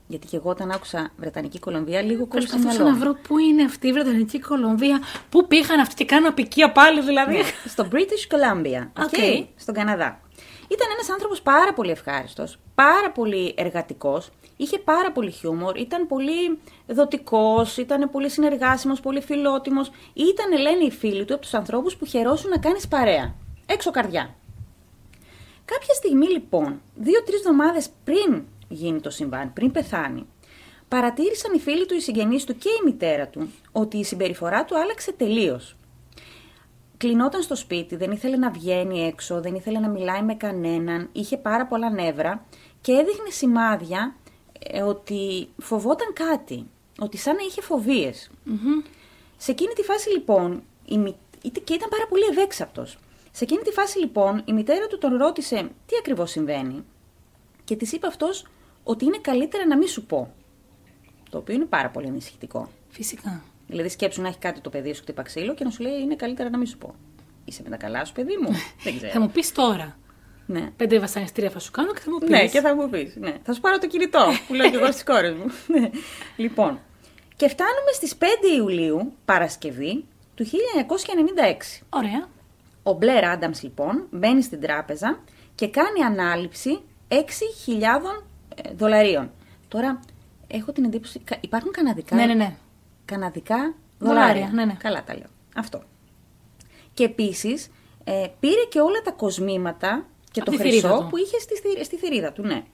[SPEAKER 1] Γιατί και εγώ όταν άκουσα Βρετανική Κολομβία λίγο κόλλησα το
[SPEAKER 2] Προσπαθούσα
[SPEAKER 1] μυαλό.
[SPEAKER 2] να
[SPEAKER 1] μου.
[SPEAKER 2] βρω πού είναι αυτή η Βρετανική Κολομβία, πού πήγαν αυτοί και κάνουν αποικία πάλι δηλαδή.
[SPEAKER 1] Ναι, στο British Columbia,
[SPEAKER 2] OK.
[SPEAKER 1] okay, στον Καναδά. Ήταν ένας άνθρωπος πάρα πολύ ευχάριστος, πάρα πολύ εργατικός, είχε πάρα πολύ χιούμορ, ήταν πολύ δοτικός, ήταν πολύ συνεργάσιμος, πολύ φιλότιμος. Ήταν, λένε οι φίλοι του, από τους ανθρώπους που χαιρόσουν να κάνεις παρέα. Έξω καρδιά. Κάποια στιγμή λοιπόν, δύο-τρεις εβδομάδες πριν γίνει το συμβάν, πριν πεθάνει, παρατήρησαν οι φίλοι του, οι συγγενείς του και η μητέρα του ότι η συμπεριφορά του άλλαξε τελείως. Κλεινόταν στο σπίτι, δεν ήθελε να βγαίνει έξω, δεν ήθελε να μιλάει με κανέναν, είχε πάρα πολλά νεύρα και έδειχνε σημάδια ε, ότι φοβόταν κάτι, ότι σαν να είχε φοβίες. Σε εκείνη τη φάση λοιπόν, η, μη- είτε- και ήταν πάρα πολύ ευέξαπτος. Σε εκείνη τη φάση λοιπόν η μητέρα του τον ρώτησε τι ακριβώς συμβαίνει και της είπε αυτός ότι είναι καλύτερα να μην σου πω. Το οποίο είναι πάρα πολύ ανησυχητικό.
[SPEAKER 2] Φυσικά.
[SPEAKER 1] Δηλαδή, σκέψου να έχει κάτι το παιδί σου χτύπα ξύλο και να σου λέει είναι καλύτερα να μην σου πω. Είσαι με τα καλά σου, παιδί μου. Δεν
[SPEAKER 2] Θα
[SPEAKER 1] ξέρω.
[SPEAKER 2] μου πεις τώρα.
[SPEAKER 1] ναι.
[SPEAKER 2] Πέντε βασανιστήρια θα σου κάνω και θα μου πεις.
[SPEAKER 1] ναι, και θα μου πεις. Ναι. Θα σου πάρω το κινητό που λέω και εγώ στις κόρες μου. Ναι. λοιπόν, και φτάνουμε στις 5 Ιουλίου, Παρασκευή του 1996.
[SPEAKER 2] Ωραία.
[SPEAKER 1] Ο Μπλερ Άνταμς λοιπόν μπαίνει στην τράπεζα και κάνει ανάληψη 6.000 ε, δολαρίων. Τώρα έχω την εντύπωση. κα- Υπάρχουν καναδικά.
[SPEAKER 2] Ναι, ναι, ναι.
[SPEAKER 1] Καναδικά
[SPEAKER 2] Δολάρια,
[SPEAKER 1] δολάρια.
[SPEAKER 2] ναι, ναι.
[SPEAKER 1] Καλά τα λέω. Αυτό. Και επίσης πήρε και όλα τα κοσμήματα και
[SPEAKER 2] Απ'
[SPEAKER 1] το
[SPEAKER 2] τη θηρίδα
[SPEAKER 1] χρυσό
[SPEAKER 2] του.
[SPEAKER 1] που είχε στη, θη- στη θηρίδα του, ναι.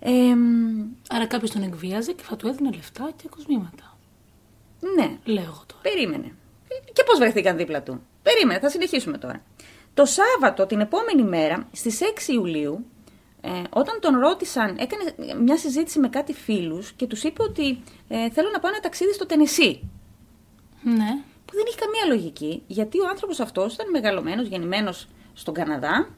[SPEAKER 1] Ε, μ,
[SPEAKER 2] Άρα κάποιος τον εκβίαζε και θα του έδινε λεφτά και κοσμήματα.
[SPEAKER 1] ναι,
[SPEAKER 2] Λέω εγώ τώρα.
[SPEAKER 1] περίμενε. Και πώς βρεθήκαν δίπλα του. Περίμενε, θα συνεχίσουμε τώρα. Το Σάββατο, την επόμενη μέρα, στις 6 Ιουλίου, ε, όταν τον ρώτησαν, έκανε μια συζήτηση με κάτι φίλους και τους είπε ότι ε, θέλω να πάω ένα ταξίδι στο Τενεσί.
[SPEAKER 2] Ναι.
[SPEAKER 1] Που δεν έχει καμία λογική, γιατί ο άνθρωπος αυτός ήταν μεγαλωμένος, γεννημένος στον Καναδά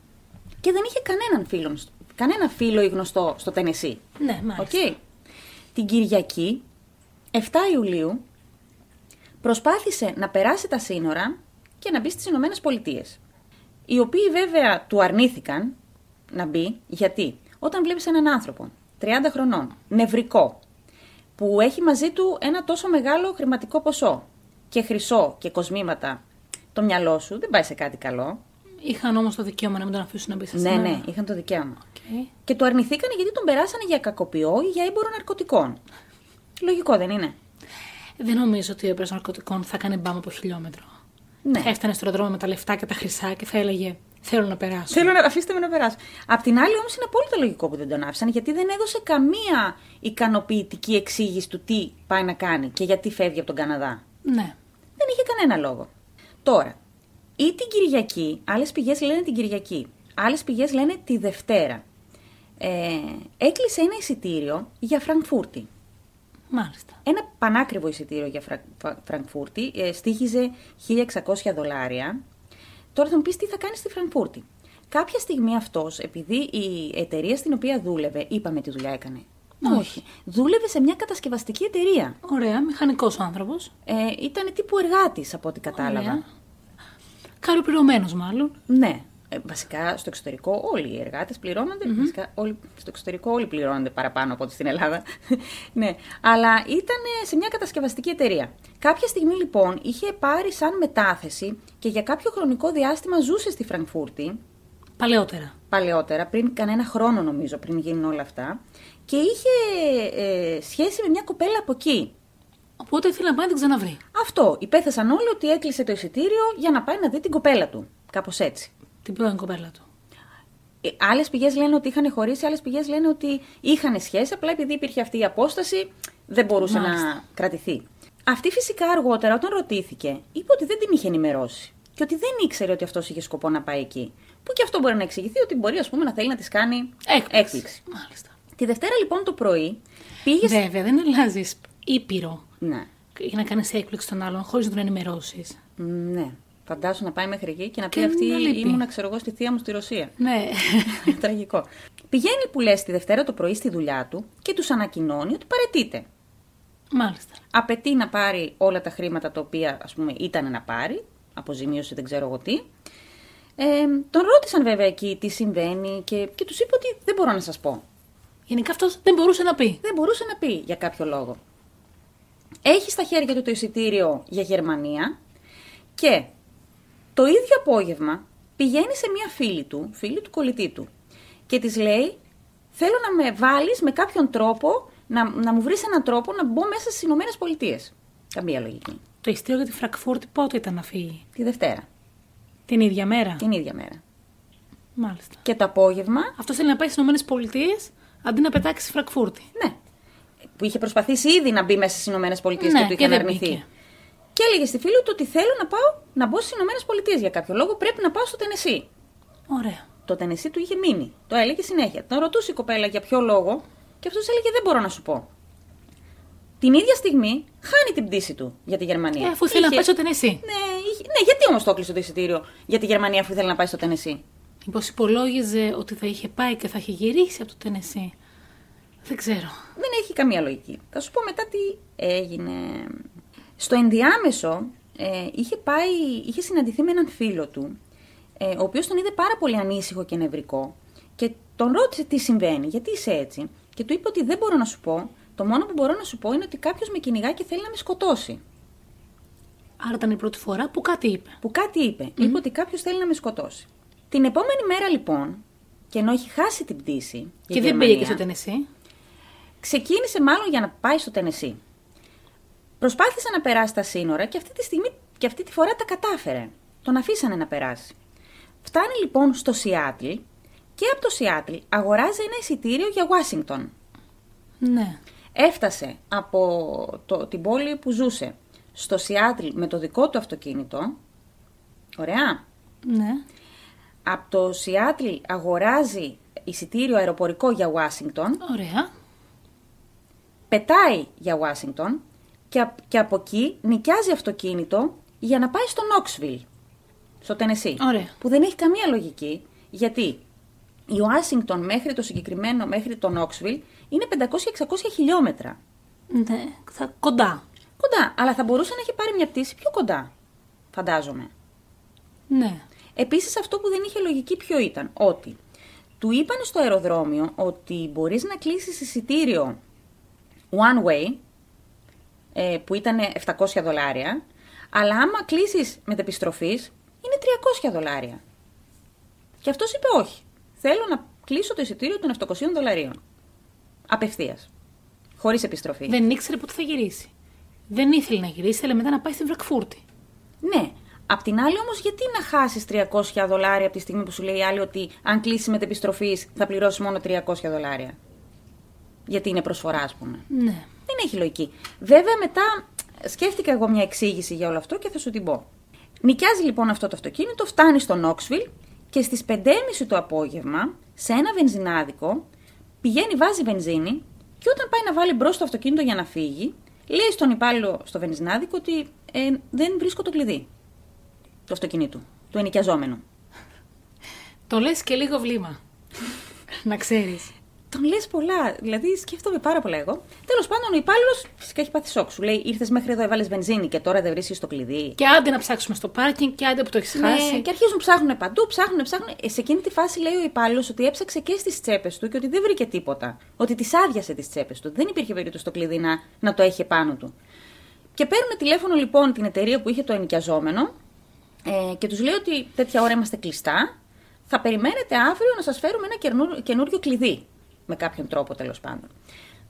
[SPEAKER 1] και δεν είχε κανέναν φίλο, κανένα φίλο ή γνωστό στο Τενεσί.
[SPEAKER 2] Ναι, μάλιστα.
[SPEAKER 1] Οκ. Την Κυριακή, 7 Ιουλίου, προσπάθησε να περάσει τα σύνορα και να μπει στις Ηνωμένες Πολιτείες. Οι οποίοι βέβαια του αρνήθηκαν να μπει, γιατί όταν βλέπεις έναν άνθρωπο 30 χρονών, νευρικό, που έχει μαζί του ένα τόσο μεγάλο χρηματικό ποσό και χρυσό και κοσμήματα, το μυαλό σου δεν πάει σε κάτι καλό.
[SPEAKER 2] Είχαν όμως το δικαίωμα να μην τον αφήσουν να μπει στα
[SPEAKER 1] Ναι,
[SPEAKER 2] σύνορα.
[SPEAKER 1] ναι, είχαν το δικαίωμα.
[SPEAKER 2] Οκ.
[SPEAKER 1] Και του αρνηθήκανε γιατί τον περάσανε για κακοποιό ή για έμπορο ναρκωτικών. Λογικό δεν είναι;
[SPEAKER 2] Δεν νομίζω ότι ο έμπορος ναρκωτικών θα έκανε μπαμ από χιλιόμετρο.
[SPEAKER 1] Ναι.
[SPEAKER 2] Θα έφτανε στον δρόμο με τα λεφτά και τα χρυσά και θα έλεγε Θέλω να περάσω.
[SPEAKER 1] Θέλω να αφήστε με να περάσω. Απ' την άλλη, όμως, είναι απόλυτα λογικό που δεν τον άφησαν, γιατί δεν έδωσε καμία ικανοποιητική εξήγηση του τι πάει να κάνει και γιατί φεύγει από τον Καναδά.
[SPEAKER 2] Ναι.
[SPEAKER 1] Δεν είχε κανένα λόγο. Τώρα, ή την Κυριακή, άλλες πηγές λένε την Κυριακή, άλλες πηγές λένε τη Δευτέρα. Ε, έκλεισε ένα εισιτήριο για Φραγκφούρτη.
[SPEAKER 2] Μάλιστα.
[SPEAKER 1] Ένα πανάκριβο εισιτήριο για Φρα... Φρα- Φραγκφούρτη, ε, στήχιζε 1600 δολάρια. Τώρα θα μου πεις τι θα κάνει στη Φραγκφούρτη. Κάποια στιγμή αυτός, επειδή η εταιρεία στην οποία δούλευε, είπαμε τι δουλειά έκανε.
[SPEAKER 2] Όχι.
[SPEAKER 1] Δούλευε σε μια κατασκευαστική εταιρεία.
[SPEAKER 2] Ωραία, μηχανικός άνθρωπος.
[SPEAKER 1] Ε, ήταν τύπου εργάτης, από ό,τι κατάλαβα.
[SPEAKER 2] Καλοπληρωμένος μάλλον.
[SPEAKER 1] Ναι. Ε, βασικά στο εξωτερικό όλοι οι εργάτες πληρώνονται. Βασικά όλοι, στο εξωτερικό όλοι πληρώνονται παραπάνω από ό,τι στην Ελλάδα. ναι. Αλλά ήταν σε μια κατασκευαστική εταιρεία. Κάποια στιγμή λοιπόν είχε πάρει σαν μετάθεση και για κάποιο χρονικό διάστημα ζούσε στη Φραγκφούρτη.
[SPEAKER 2] Παλαιότερα.
[SPEAKER 1] Παλαιότερα, πριν κανένα χρόνο νομίζω, πριν γίνουν όλα αυτά. Και είχε ε, σχέση με μια κοπέλα από εκεί.
[SPEAKER 2] Οπότε ήθελε να πάει να την ξαναβρει.
[SPEAKER 1] Αυτό. Υπέθεσαν όλοι ότι έκλεισε το εισιτήριο για να πάει να δει την κοπέλα του. Κάπως έτσι.
[SPEAKER 2] Την πρώην κοπέλα του.
[SPEAKER 1] Άλλες πηγές λένε ότι είχαν χωρίσει, άλλες πηγές λένε ότι είχαν σχέση, απλά επειδή υπήρχε αυτή η απόσταση, δεν μπορούσε
[SPEAKER 2] Μάλιστα.
[SPEAKER 1] να κρατηθεί. Αυτή φυσικά αργότερα, όταν ρωτήθηκε, είπε ότι δεν την είχε ενημερώσει. Και ότι δεν ήξερε ότι αυτός είχε σκοπό να πάει εκεί. Που και αυτό μπορεί να εξηγηθεί ότι μπορεί, ας πούμε, να θέλει να της κάνει έκπληξη.
[SPEAKER 2] Μάλιστα.
[SPEAKER 1] Τη Δευτέρα λοιπόν το πρωί πήγε. στη-
[SPEAKER 2] Βέβαια, δεν αλλάζεις ήπειρο
[SPEAKER 1] Ναι.
[SPEAKER 2] για να κάνεις έκπληξη στον άλλον χωρίς να τον ενημερώσεις.
[SPEAKER 1] Ναι. Φαντάσου να πάει μέχρι εκεί και να πει
[SPEAKER 2] Και
[SPEAKER 1] αυτή
[SPEAKER 2] να λείπει.
[SPEAKER 1] ήμουνα, ξέρω εγώ, στη θεία μου στη Ρωσία.
[SPEAKER 2] Ναι.
[SPEAKER 1] Τραγικό. Πηγαίνει που λες τη Δευτέρα το πρωί στη δουλειά του και τους ανακοινώνει ότι παρετείται.
[SPEAKER 2] Μάλιστα.
[SPEAKER 1] Απαιτεί να πάρει όλα τα χρήματα τα οποία ας πούμε ήταν να πάρει, αποζημίωση δεν ξέρω εγώ τι. Ε, τον ρώτησαν βέβαια εκεί τι συμβαίνει και, και τους είπε ότι δεν μπορώ να σας πω.
[SPEAKER 2] Γενικά αυτός δεν μπορούσε να πει.
[SPEAKER 1] Δεν μπορούσε να πει για κάποιο λόγο. Έχει στα χέρια του το εισιτήριο για Γερμανία και το ίδιο απόγευμα πηγαίνει σε μια φίλη του, φίλη του κολλητή του και της λέει θέλω να με βάλεις με κάποιον τρόπο, να, να μου βρεις έναν τρόπο να μπω μέσα στις Ηνωμένες Πολιτείες. Καμία λογική.
[SPEAKER 2] Το ειστήριο για τη Φραγκφούρτη πότε ήταν να φύγει;
[SPEAKER 1] Τη Δευτέρα,
[SPEAKER 2] Την ίδια μέρα;
[SPEAKER 1] την ίδια μέρα.
[SPEAKER 2] Μάλιστα.
[SPEAKER 1] Και το απόγευμα,
[SPEAKER 2] Αυτός θέλει να πάει στις ΗΠΑ αντί να πετάξει στη Φραγκφούρτη.
[SPEAKER 1] ναι, που είχε προσπαθήσει ήδη να μπει μέσα στις Ηνωμένες Πολιτείες
[SPEAKER 2] Ναι,
[SPEAKER 1] και του
[SPEAKER 2] και
[SPEAKER 1] είχαν
[SPEAKER 2] δεν
[SPEAKER 1] αρνηθεί.
[SPEAKER 2] Μπήκε.
[SPEAKER 1] Και έλεγε στη φίλη του ότι θέλω να πάω να μπω στις Ηνωμένες Πολιτείες για κάποιο λόγο. Πρέπει να πάω στο Τενεσί.
[SPEAKER 2] Ωραία.
[SPEAKER 1] Το Τενεσί του είχε μείνει. Το έλεγε συνέχεια. Τον ρωτούσε η κοπέλα για ποιο λόγο και αυτός έλεγε δεν μπορώ να σου πω. Την ίδια στιγμή χάνει την πτήση του για τη Γερμανία.
[SPEAKER 2] Ε, αφού ήθελε να
[SPEAKER 1] Είχε-
[SPEAKER 2] πάει στο Τενεσί.
[SPEAKER 1] Ναι, είχε... ναι, γιατί όμως το έκλεισε το εισιτήριο για τη Γερμανία αφού ήθελε να πάει στο Τενεσί;
[SPEAKER 2] Μήπως υπολόγιζε ότι θα είχε πάει και θα είχε γυρίσει από το Τενεσί. Δεν ξέρω.
[SPEAKER 1] Δεν έχει καμία λογική. Θα σου πω μετά τι έγινε. Στο ενδιάμεσο ε, είχε, πάει, είχε συναντηθεί με έναν φίλο του, ε, ο οποίος τον είδε πάρα πολύ ανήσυχο και νευρικό και τον ρώτησε τι συμβαίνει, γιατί είσαι έτσι. Και του είπε ότι δεν μπορώ να σου πω, το μόνο που μπορώ να σου πω είναι ότι κάποιος με κυνηγά και θέλει να με σκοτώσει.
[SPEAKER 2] Άρα ήταν η πρώτη φορά που κάτι είπε.
[SPEAKER 1] Που κάτι είπε. Είπε ότι κάποιος θέλει να με σκοτώσει. Την επόμενη μέρα λοιπόν και ενώ έχει χάσει την πτήση. η
[SPEAKER 2] Και δεν
[SPEAKER 1] Γερμανία,
[SPEAKER 2] πήγε και στο Τενεσί;
[SPEAKER 1] Ξεκίνησε μάλλον για να πάει στο Τενεσί. Προσπάθησε να περάσει τα σύνορα και αυτή τη στιγμή και αυτή τη φορά τα κατάφερε. Τον αφήσανε να περάσει. Φτάνει λοιπόν στο Σιάτλ και από το Σιάτλ αγοράζει ένα εισιτήριο για Ουάσιγκτον.
[SPEAKER 2] Ναι.
[SPEAKER 1] Έφτασε από το, την πόλη που ζούσε στο Σιάτλ με το δικό του αυτοκίνητο. Ωραία.
[SPEAKER 2] Ναι.
[SPEAKER 1] Από το Σιάτλ αγοράζει εισιτήριο αεροπορικό για Ουάσιγκτον.
[SPEAKER 2] Ωραία.
[SPEAKER 1] πετάει για Ουάσιγκτον και, απ- και από εκεί νοικιάζει αυτοκίνητο για να πάει στο Νόξβιλ, στο Τενεσί.
[SPEAKER 2] Ωραία.
[SPEAKER 1] Που δεν έχει καμία λογική, γιατί η Ουάσιγκτον μέχρι το συγκεκριμένο, μέχρι το Νόξβιλ, είναι 500-600 χιλιόμετρα.
[SPEAKER 2] Ναι. Θα... Κοντά.
[SPEAKER 1] Κοντά, αλλά θα μπορούσε να έχει πάρει μια πτήση πιο κοντά, φαντάζομαι.
[SPEAKER 2] Ναι.
[SPEAKER 1] Επίσης αυτό που δεν είχε λογική ποιο ήταν, ότι του είπαν στο αεροδρόμιο ότι μπορείς να κλείσεις εισιτήριο one way, ε, που ήταν 700 δολάρια, αλλά άμα κλείσεις μετεπιστροφής, είναι 300 δολάρια. Και αυτός είπε όχι. Θέλω να κλείσω το εισιτήριο των 700 δολαρίων. Απευθείας. Χωρίς επιστροφή.
[SPEAKER 2] Δεν ήξερε πότε θα γυρίσει. Δεν ήθελε να γυρίσει, ήθελε μετά να πάει στη Φραγκφούρτη.
[SPEAKER 1] Ναι. Απ' την άλλη όμως, γιατί να χάσεις 300 δολάρια από τη στιγμή που σου λέει η άλλη ότι αν κλείσεις μετεπιστροφή θα πληρώσεις μόνο 300 δολάρια; Γιατί είναι προσφορά, ας πούμε.
[SPEAKER 2] Ναι.
[SPEAKER 1] Δεν έχει λογική. Βέβαια, μετά σκέφτηκα εγώ μια εξήγηση για όλο αυτό και θα σου την πω. Νοικιάζει λοιπόν αυτό το αυτοκίνητο, φτάνει στο Νόξβιλ και στις 5.30 το απόγευμα, σε ένα βενζινάδικο, πηγαίνει, βάζει βενζίνη και όταν πάει να βάλει μπρος το αυτοκίνητο για να φύγει, λέει στον υπάλληλο στο βενζινάδικο ότι ε, δεν βρίσκω το κλειδί του αυτοκινήτου, του ενοικιαζόμενου.
[SPEAKER 2] Το λες και λίγο βλήμα. να ξέρεις.
[SPEAKER 1] Τον λες πολλά, δηλαδή σκέφτομαι πάρα πολλά εγώ. Τέλος πάντων, ο υπάλληλος φυσικά έχει πάθει σοκ. Σου λέει: Ήρθες μέχρι εδώ, έβαλες βενζίνη και τώρα δεν βρίσκεις το κλειδί.
[SPEAKER 2] Και άντε να ψάξουμε στο πάρκινγκ και άντε που το έχεις χάσει.
[SPEAKER 1] Ναι, και αρχίζουν ψάχνουν παντού, ψάχνουν, ψάχνουν. Ε, σε εκείνη τη φάση λέει ο υπάλληλος ότι έψαξε και στις τσέπες του και ότι δεν βρήκε τίποτα. Ότι τις άδειασε τις τσέπες του. Δεν υπήρχε περίπτωση το κλειδί να, να το έχει πάνω του. Και παίρνουν τηλέφωνο λοιπόν την εταιρεία που είχε το ενοικιαζόμενο ε, και τους λέει ότι τέτοια ώρα είμαστε κλειστά. Θα περιμένετε αύριο να σας φέρουμε ένα καινούριο, καινούριο κλειδί. Με κάποιον τρόπο τέλος πάντων.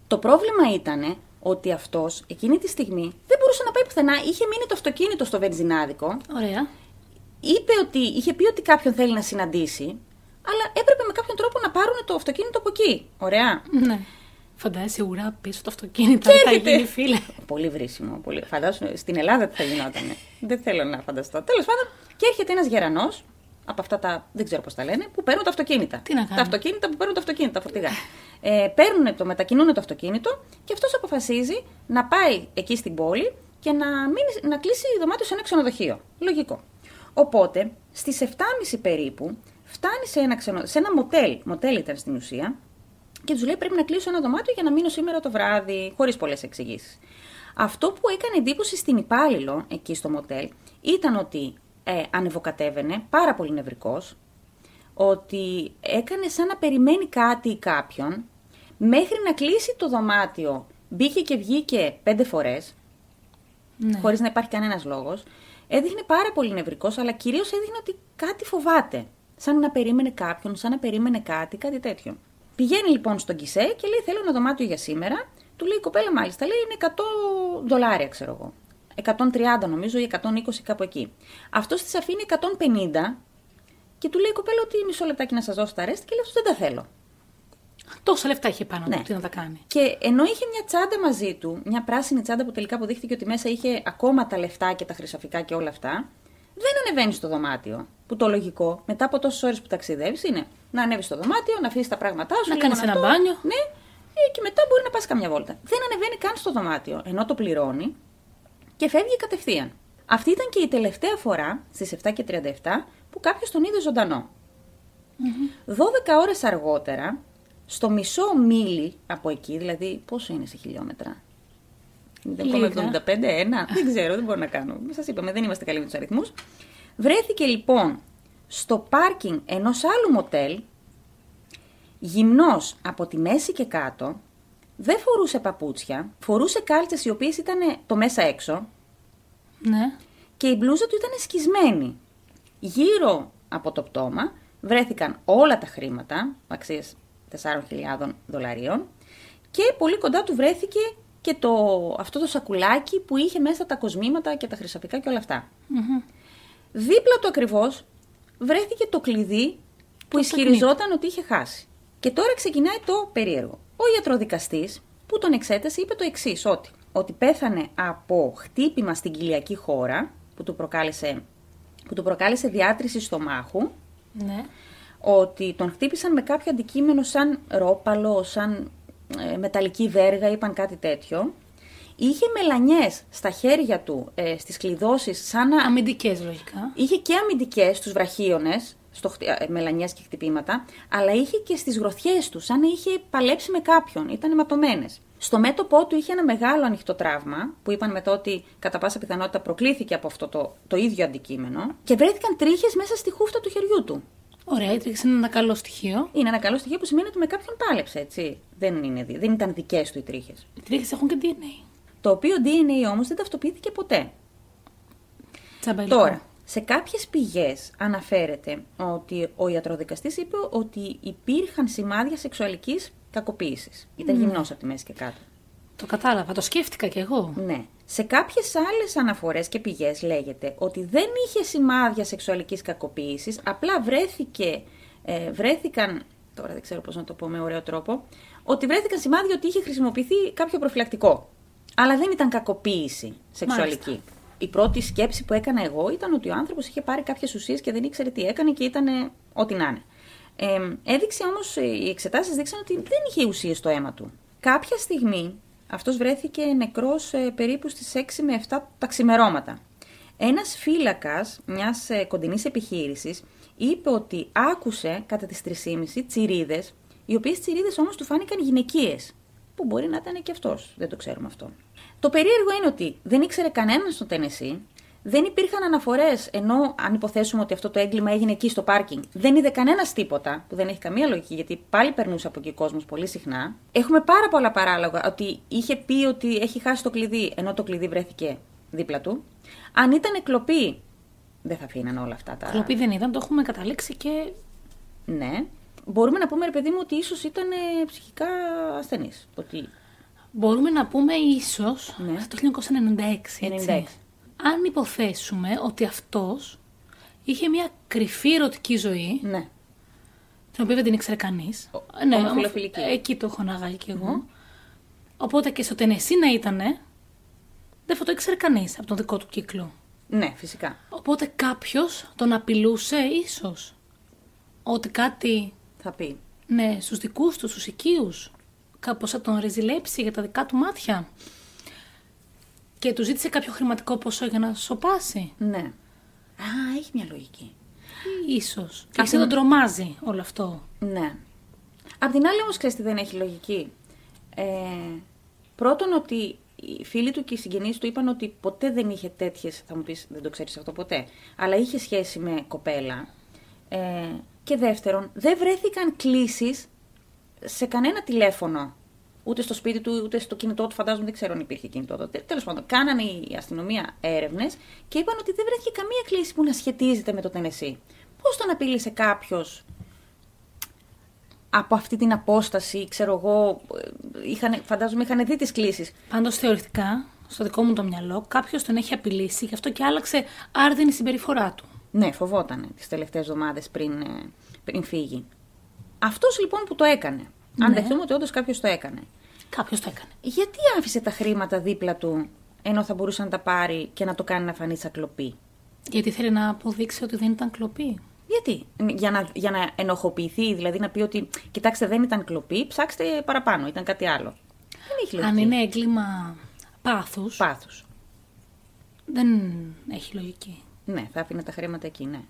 [SPEAKER 1] Το πρόβλημα ήταν ότι αυτός εκείνη τη στιγμή δεν μπορούσε να πάει πουθενά. Είχε μείνει το αυτοκίνητο στο βενζινάδικο
[SPEAKER 2] Ωραία.
[SPEAKER 1] είπε ότι, είχε πει ότι κάποιον θέλει να συναντήσει, αλλά έπρεπε με κάποιον τρόπο να πάρουν το αυτοκίνητο από εκεί. Ωραία.
[SPEAKER 2] Ναι. Φαντάζεσαι ουρά πίσω το αυτοκίνητο.
[SPEAKER 1] Και
[SPEAKER 2] Θα
[SPEAKER 1] έρχεται.
[SPEAKER 2] γίνει φίλε.
[SPEAKER 1] Πολύ βρήσιμο. Πολύ... Φαντάσου, στην Ελλάδα τι θα γινόταν. δεν θέλω να φανταστώ. Τέλος πάντων, και έρχεται ένας γερανός από αυτά τα. δεν ξέρω πώς τα λένε, που παίρνουν τα αυτοκίνητα.
[SPEAKER 2] Τι να κάνουν.
[SPEAKER 1] Τα αυτοκίνητα που παίρνουν τα αυτοκίνητα, τα φορτηγά. ε, παίρνουν το, μετακινούν το αυτοκίνητο και αυτός αποφασίζει να πάει εκεί στην πόλη και να, μείνει, να κλείσει δωμάτιο σε ένα ξενοδοχείο. Λογικό. Οπότε, στις 7.30 περίπου, φτάνει σε ένα, ξενο... σε ένα μοτέλ. Μοτέλ ήταν στην ουσία, και τους λέει πρέπει να κλείσω ένα δωμάτιο για να μείνω σήμερα το βράδυ, χωρίς πολλές εξηγήσεις. Αυτό που έκανε εντύπωση στην υπάλληλο εκεί στο μοτέλ ήταν ότι ε, ανεβοκατέβαινε, πάρα πολύ νευρικός, ότι έκανε σαν να περιμένει κάτι ή κάποιον, μέχρι να κλείσει το δωμάτιο, μπήκε και βγήκε πέντε φορές,
[SPEAKER 2] Ναι.
[SPEAKER 1] χωρίς να υπάρχει κανένας λόγος, έδειχνε πάρα πολύ νευρικός, αλλά κυρίως έδειχνε ότι κάτι φοβάται. Σαν να περίμενε κάποιον, σαν να περίμενε κάτι, κάτι τέτοιο. Πηγαίνει λοιπόν στον Κισέ και λέει: Θέλω ένα δωμάτιο για σήμερα. Του λέει η κοπέλα, μάλιστα, λέει είναι 100 δολάρια, ξέρω εγώ. 130 νομίζω ή 120 κάπου εκεί. Αυτός της αφήνει 150 και του λέει η κοπέλα ότι μισό λεπτάκι να σας δώσω τα ρέστα και λέει: Αυτό δεν τα θέλω.
[SPEAKER 2] Τόσα λεφτά είχε πάνω
[SPEAKER 1] Ναι.
[SPEAKER 2] του, τι να τα κάνει.
[SPEAKER 1] Και ενώ είχε μια τσάντα μαζί του, μια πράσινη τσάντα που τελικά αποδείχθηκε ότι μέσα είχε ακόμα τα λεφτά και τα χρυσαφικά και όλα αυτά, δεν ανεβαίνεις στο δωμάτιο. Που το λογικό, μετά από τόσες ώρες που ταξιδεύεις, είναι να ανέβεις στο δωμάτιο, να αφήσεις τα πράγματά σου,
[SPEAKER 2] Να
[SPEAKER 1] λίγο
[SPEAKER 2] κάνεις ένα
[SPEAKER 1] αυτό,
[SPEAKER 2] μπάνιο.
[SPEAKER 1] Ναι, ε, και μετά μπορεί να πας καμιά βόλτα. Δεν ανεβαίνει καν στο δωμάτιο, ενώ το πληρώνει και φεύγει κατευθείαν. Αυτή ήταν και η τελευταία φορά, στις 7 και 37, που κάποιος τον είδε ζωντανό. 12 ώρες αργότερα, στο μισό μίλι από εκεί, δηλαδή πόσο είναι σε χιλιόμετρα; 0,75, ένα, δεν ξέρω, δεν μπορώ να κάνω. Σας είπαμε, δεν είμαστε καλοί με τους αριθμούς. Βρέθηκε λοιπόν στο πάρκινγκ ενός άλλου μοτέλ, γυμνός από τη μέση και κάτω, δεν φορούσε παπούτσια, φορούσε κάλτσες οι οποίες ήταν το μέσα έξω
[SPEAKER 2] Ναι.
[SPEAKER 1] και η μπλούζα του ήταν σκισμένη. Γύρω από το πτώμα βρέθηκαν όλα τα χρήματα αξίας 4.000 δολαρίων και πολύ κοντά του βρέθηκε και το, αυτό το σακουλάκι που είχε μέσα τα κοσμήματα και τα χρυσαφικά και όλα αυτά. Δίπλα του ακριβώς βρέθηκε το κλειδί που ισχυριζόταν ότι είχε χάσει. Και τώρα ξεκινάει το περίεργο. Ο ιατροδικαστής που τον εξέτασε είπε το εξής ότι, ότι πέθανε από χτύπημα στην κοιλιακή χώρα που του προκάλεσε, που του προκάλεσε διάτρηση στομάχου,
[SPEAKER 2] Ναι.
[SPEAKER 1] ότι τον χτύπησαν με κάποιο αντικείμενο σαν ρόπαλο, σαν ε, μεταλλική βέργα, είπαν κάτι τέτοιο. Είχε μελανιές στα χέρια του, ε, στις κλειδώσεις, σαν να
[SPEAKER 2] Αμυντικές λογικά.
[SPEAKER 1] Είχε και αμυντικές στου βραχίονε, μελανιές και χτυπήματα, αλλά είχε και στις γροθιές του, σαν να είχε παλέψει με κάποιον. Ήταν αιματωμένε. Στο μέτωπό του είχε ένα μεγάλο ανοιχτό τραύμα, που είπαν μετά ότι κατά πάσα πιθανότητα προκλήθηκε από αυτό το, το ίδιο αντικείμενο, και βρέθηκαν τρίχες μέσα στη χούφτα του χεριού του.
[SPEAKER 2] Ωραία, έτρεξε είναι ένα καλό στοιχείο.
[SPEAKER 1] Είναι ένα καλό στοιχείο που σημαίνει ότι με κάποιον πάλεψε, έτσι. Δεν, είναι, δι- δεν ήταν δικές του οι τρίχες.
[SPEAKER 2] Οι τρίχες έχουν και DNA.
[SPEAKER 1] Το οποίο DNA όμως δεν ταυτοποιήθηκε ποτέ.
[SPEAKER 2] Τσάμπα υλικό.
[SPEAKER 1] Τώρα, σε κάποιες πηγές αναφέρεται ότι ο ιατροδικαστής είπε ότι υπήρχαν σημάδια σεξουαλικής κακοποίησης. Ήταν γυμνός από τη μέση και κάτω.
[SPEAKER 2] Το κατάλαβα, το σκέφτηκα κι εγώ.
[SPEAKER 1] Ναι. Σε κάποιες άλλες αναφορές και πηγές λέγεται ότι δεν είχε σημάδια σεξουαλικής κακοποίησης, απλά βρέθηκε, ε, βρέθηκαν, τώρα δεν ξέρω πώς να το πω με ωραίο τρόπο, ότι βρέθηκαν σημάδια ότι είχε χρησιμοποιηθεί κάποιο προφυλακτικό. Αλλά δεν ήταν κακοποίηση σεξουαλική.
[SPEAKER 2] Μάλιστα.
[SPEAKER 1] Η πρώτη σκέψη που έκανα εγώ ήταν ότι ο άνθρωπος είχε πάρει κάποιες ουσίες και δεν ήξερε τι έκανε και ήταν ε, ό,τι να είναι. Ε, έδειξε όμως, ε, οι εξετάσεις δείξαν ότι δεν είχε ουσίες στο αίμα του. Κάποια στιγμή αυτός βρέθηκε νεκρός ε, περίπου στις 6 με 7 τα ξημερώματα. Ένας φύλακας μιας ε, κοντινής επιχείρησης είπε ότι άκουσε κατά τις 3.30 τσιρίδες, οι οποίες τσιρίδες όμως του φάνηκαν γυναικείες, που μπορεί να ήταν και αυτός, δεν το ξέρουμε αυτό. Το περίεργο είναι ότι δεν ήξερε κανέναν στο Τενεσί, δεν υπήρχαν αναφορές, ενώ αν υποθέσουμε ότι αυτό το έγκλημα έγινε εκεί στο πάρκινγκ, δεν είδε κανένας τίποτα, που δεν έχει καμία λογική, γιατί πάλι περνούσε από εκεί κόσμος πολύ συχνά. Έχουμε πάρα πολλά παράλογα ότι είχε πει ότι έχει χάσει το κλειδί, ενώ το κλειδί βρέθηκε δίπλα του. Αν ήταν κλοπή, δεν θα αφήναν όλα αυτά τα.
[SPEAKER 2] Κλοπή δεν ήταν, το έχουμε καταλήξει και
[SPEAKER 1] Ναι. Μπορούμε να πούμε, ρε παιδί μου, ότι ίσως ήταν ε, ψυχικά ασθενής. Ότι.
[SPEAKER 2] Μπορούμε να πούμε ίσως
[SPEAKER 1] Ναι.
[SPEAKER 2] το 1996, έτσι.
[SPEAKER 1] 96.
[SPEAKER 2] Αν υποθέσουμε ότι αυτός είχε μια κρυφή ερωτική ζωή,
[SPEAKER 1] Ναι.
[SPEAKER 2] την οποία δεν την ήξερε κανείς.
[SPEAKER 1] Ο-
[SPEAKER 2] ναι,
[SPEAKER 1] ομοφιλοφιλική.
[SPEAKER 2] ομο- εκεί το έχω αναγάγει κι εγώ. Οπότε και στο Τενεσί να ήτανε, δεν θα το ήξερε κανείς από τον δικό του κύκλο.
[SPEAKER 1] Ναι, φυσικά.
[SPEAKER 2] Οπότε κάποιος τον απειλούσε ίσως. Ότι κάτι,
[SPEAKER 1] Θα πει.
[SPEAKER 2] ναι, στους δικούς του, στους οικείους, κάπως θα τον ρεζιλέψει για τα δικά του μάτια. Και του ζήτησε κάποιο χρηματικό ποσό για να σοπάσει.
[SPEAKER 1] Ναι. Α, έχει μια λογική.
[SPEAKER 2] Ίσως. Και
[SPEAKER 1] Αυτή
[SPEAKER 2] εσύ τον
[SPEAKER 1] είναι-
[SPEAKER 2] τρομάζει όλο αυτό.
[SPEAKER 1] Ναι. Απ' την άλλη όμως ξέρεις τι δεν έχει λογική. Ε, πρώτον ότι οι φίλοι του και οι συγγενείς του είπαν ότι ποτέ δεν είχε τέτοιες, θα μου πεις δεν το ξέρεις αυτό ποτέ, αλλά είχε σχέση με κοπέλα. Ε, και δεύτερον, δεν βρέθηκαν κλήσεις σε κανένα τηλέφωνο. Ούτε στο σπίτι του, ούτε στο κινητό του, φαντάζομαι δεν ξέρω αν υπήρχε κινητό τότε. Τέλος πάντων, κάνανε η αστυνομία έρευνες και είπαν ότι δεν βρέθηκε καμία κλίση που να σχετίζεται με το Τενεσί. Πώς τον απείλησε κάποιος από αυτή την απόσταση, ξέρω εγώ, ε, είχαν, φαντάζομαι είχαν δει τις κλήσεις.
[SPEAKER 2] Πάντως θεωρητικά, στο δικό μου το μυαλό, κάποιος τον έχει απειλήσει, γι' αυτό και άλλαξε άρδινη συμπεριφορά του.
[SPEAKER 1] Ναι, φοβότανε τις τελευταίες εβδομάδες πριν, ε, πριν φύγει. Αυτός λοιπόν που το έκανε, αν
[SPEAKER 2] Ναι.
[SPEAKER 1] δεχτούμε ότι όντως κάποιος το έκανε,
[SPEAKER 2] Κάποιος το έκανε.
[SPEAKER 1] γιατί άφησε τα χρήματα δίπλα του, ενώ θα μπορούσε να τα πάρει και να το κάνει να φανεί σαν κλοπή;
[SPEAKER 2] Γιατί θέλει να αποδείξει ότι δεν ήταν κλοπή.
[SPEAKER 1] Γιατί, για να, για να ενοχοποιηθεί, δηλαδή να πει ότι κοιτάξτε δεν ήταν κλοπή, ψάξτε παραπάνω, ήταν κάτι άλλο. Δεν έχει λογική.
[SPEAKER 2] Αν είναι έγκλημα πάθους,
[SPEAKER 1] Πάθους.
[SPEAKER 2] δεν έχει λογική.
[SPEAKER 1] Ναι, θα άφηνε τα χρήματα εκεί, ναι.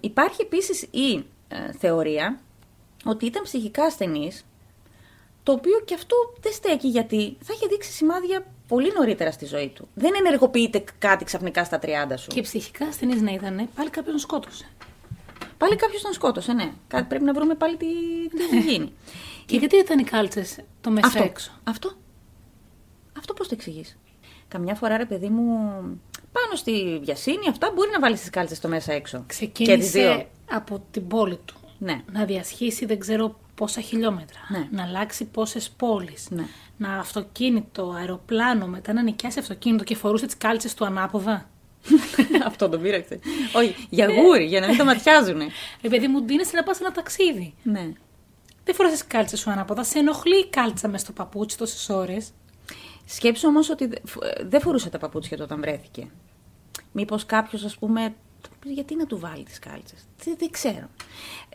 [SPEAKER 1] Υπάρχει επίσης η ε, θεωρία ότι ήταν ψυχικά ασθενής, το οποίο και αυτό δεν στέκει γιατί θα είχε δείξει σημάδια πολύ νωρίτερα στη ζωή του. Δεν ενεργοποιείται κάτι ξαφνικά στα 30 σου.
[SPEAKER 2] Και ψυχικά ασθενής να ήταν, πάλι κάποιον τον σκότωσε.
[SPEAKER 1] Πάλι κάποιος τον σκότωσε, ναι. Κάτι πρέπει να βρούμε πάλι τι, τι έχει γίνει.
[SPEAKER 2] Και γιατί ήταν οι κάλτσες το μέσα
[SPEAKER 1] αυτό,
[SPEAKER 2] έξω;
[SPEAKER 1] αυτό. Αυτό πώς το εξηγείς; Καμιά φορά, ρε παιδί μου, πάνω στη βιασύνη αυτά μπορεί να βάλεις τις κάλτσες στο μέσα έξω. Και τις δύο.
[SPEAKER 2] Ξεκίνησε από την πόλη του.
[SPEAKER 1] Ναι.
[SPEAKER 2] να διασχίσει δεν ξέρω πόσα χιλιόμετρα,
[SPEAKER 1] Ναι.
[SPEAKER 2] να αλλάξει πόσες πόλεις,
[SPEAKER 1] Ναι.
[SPEAKER 2] να αυτοκίνητο, αεροπλάνο, μετά να νοικιάσει αυτοκίνητο και φορούσε τις κάλτσες του ανάποδα.
[SPEAKER 1] Αυτό τον πείραξε. Όχι, για γούρι, για να μην το ματιάζουνε.
[SPEAKER 2] Ε, παιδί μου, ντύνεσαι να πας σε ένα ταξίδι.
[SPEAKER 1] ναι.
[SPEAKER 2] Δεν φοράς τις κάλτσες σου ανάποδα, σε ενοχλεί η κάλτσα μες στο παπούτσι τόσες ώρες.
[SPEAKER 1] Σκέψου όμως ότι δε- φ- ε, δεν φορούσε τα παπούτσια του όταν βρέθηκε. Μήπως κάποιος, ας πούμε. Του πει, Γιατί να του βάλει τις κάλτσες; Δεν, δεν ξέρω.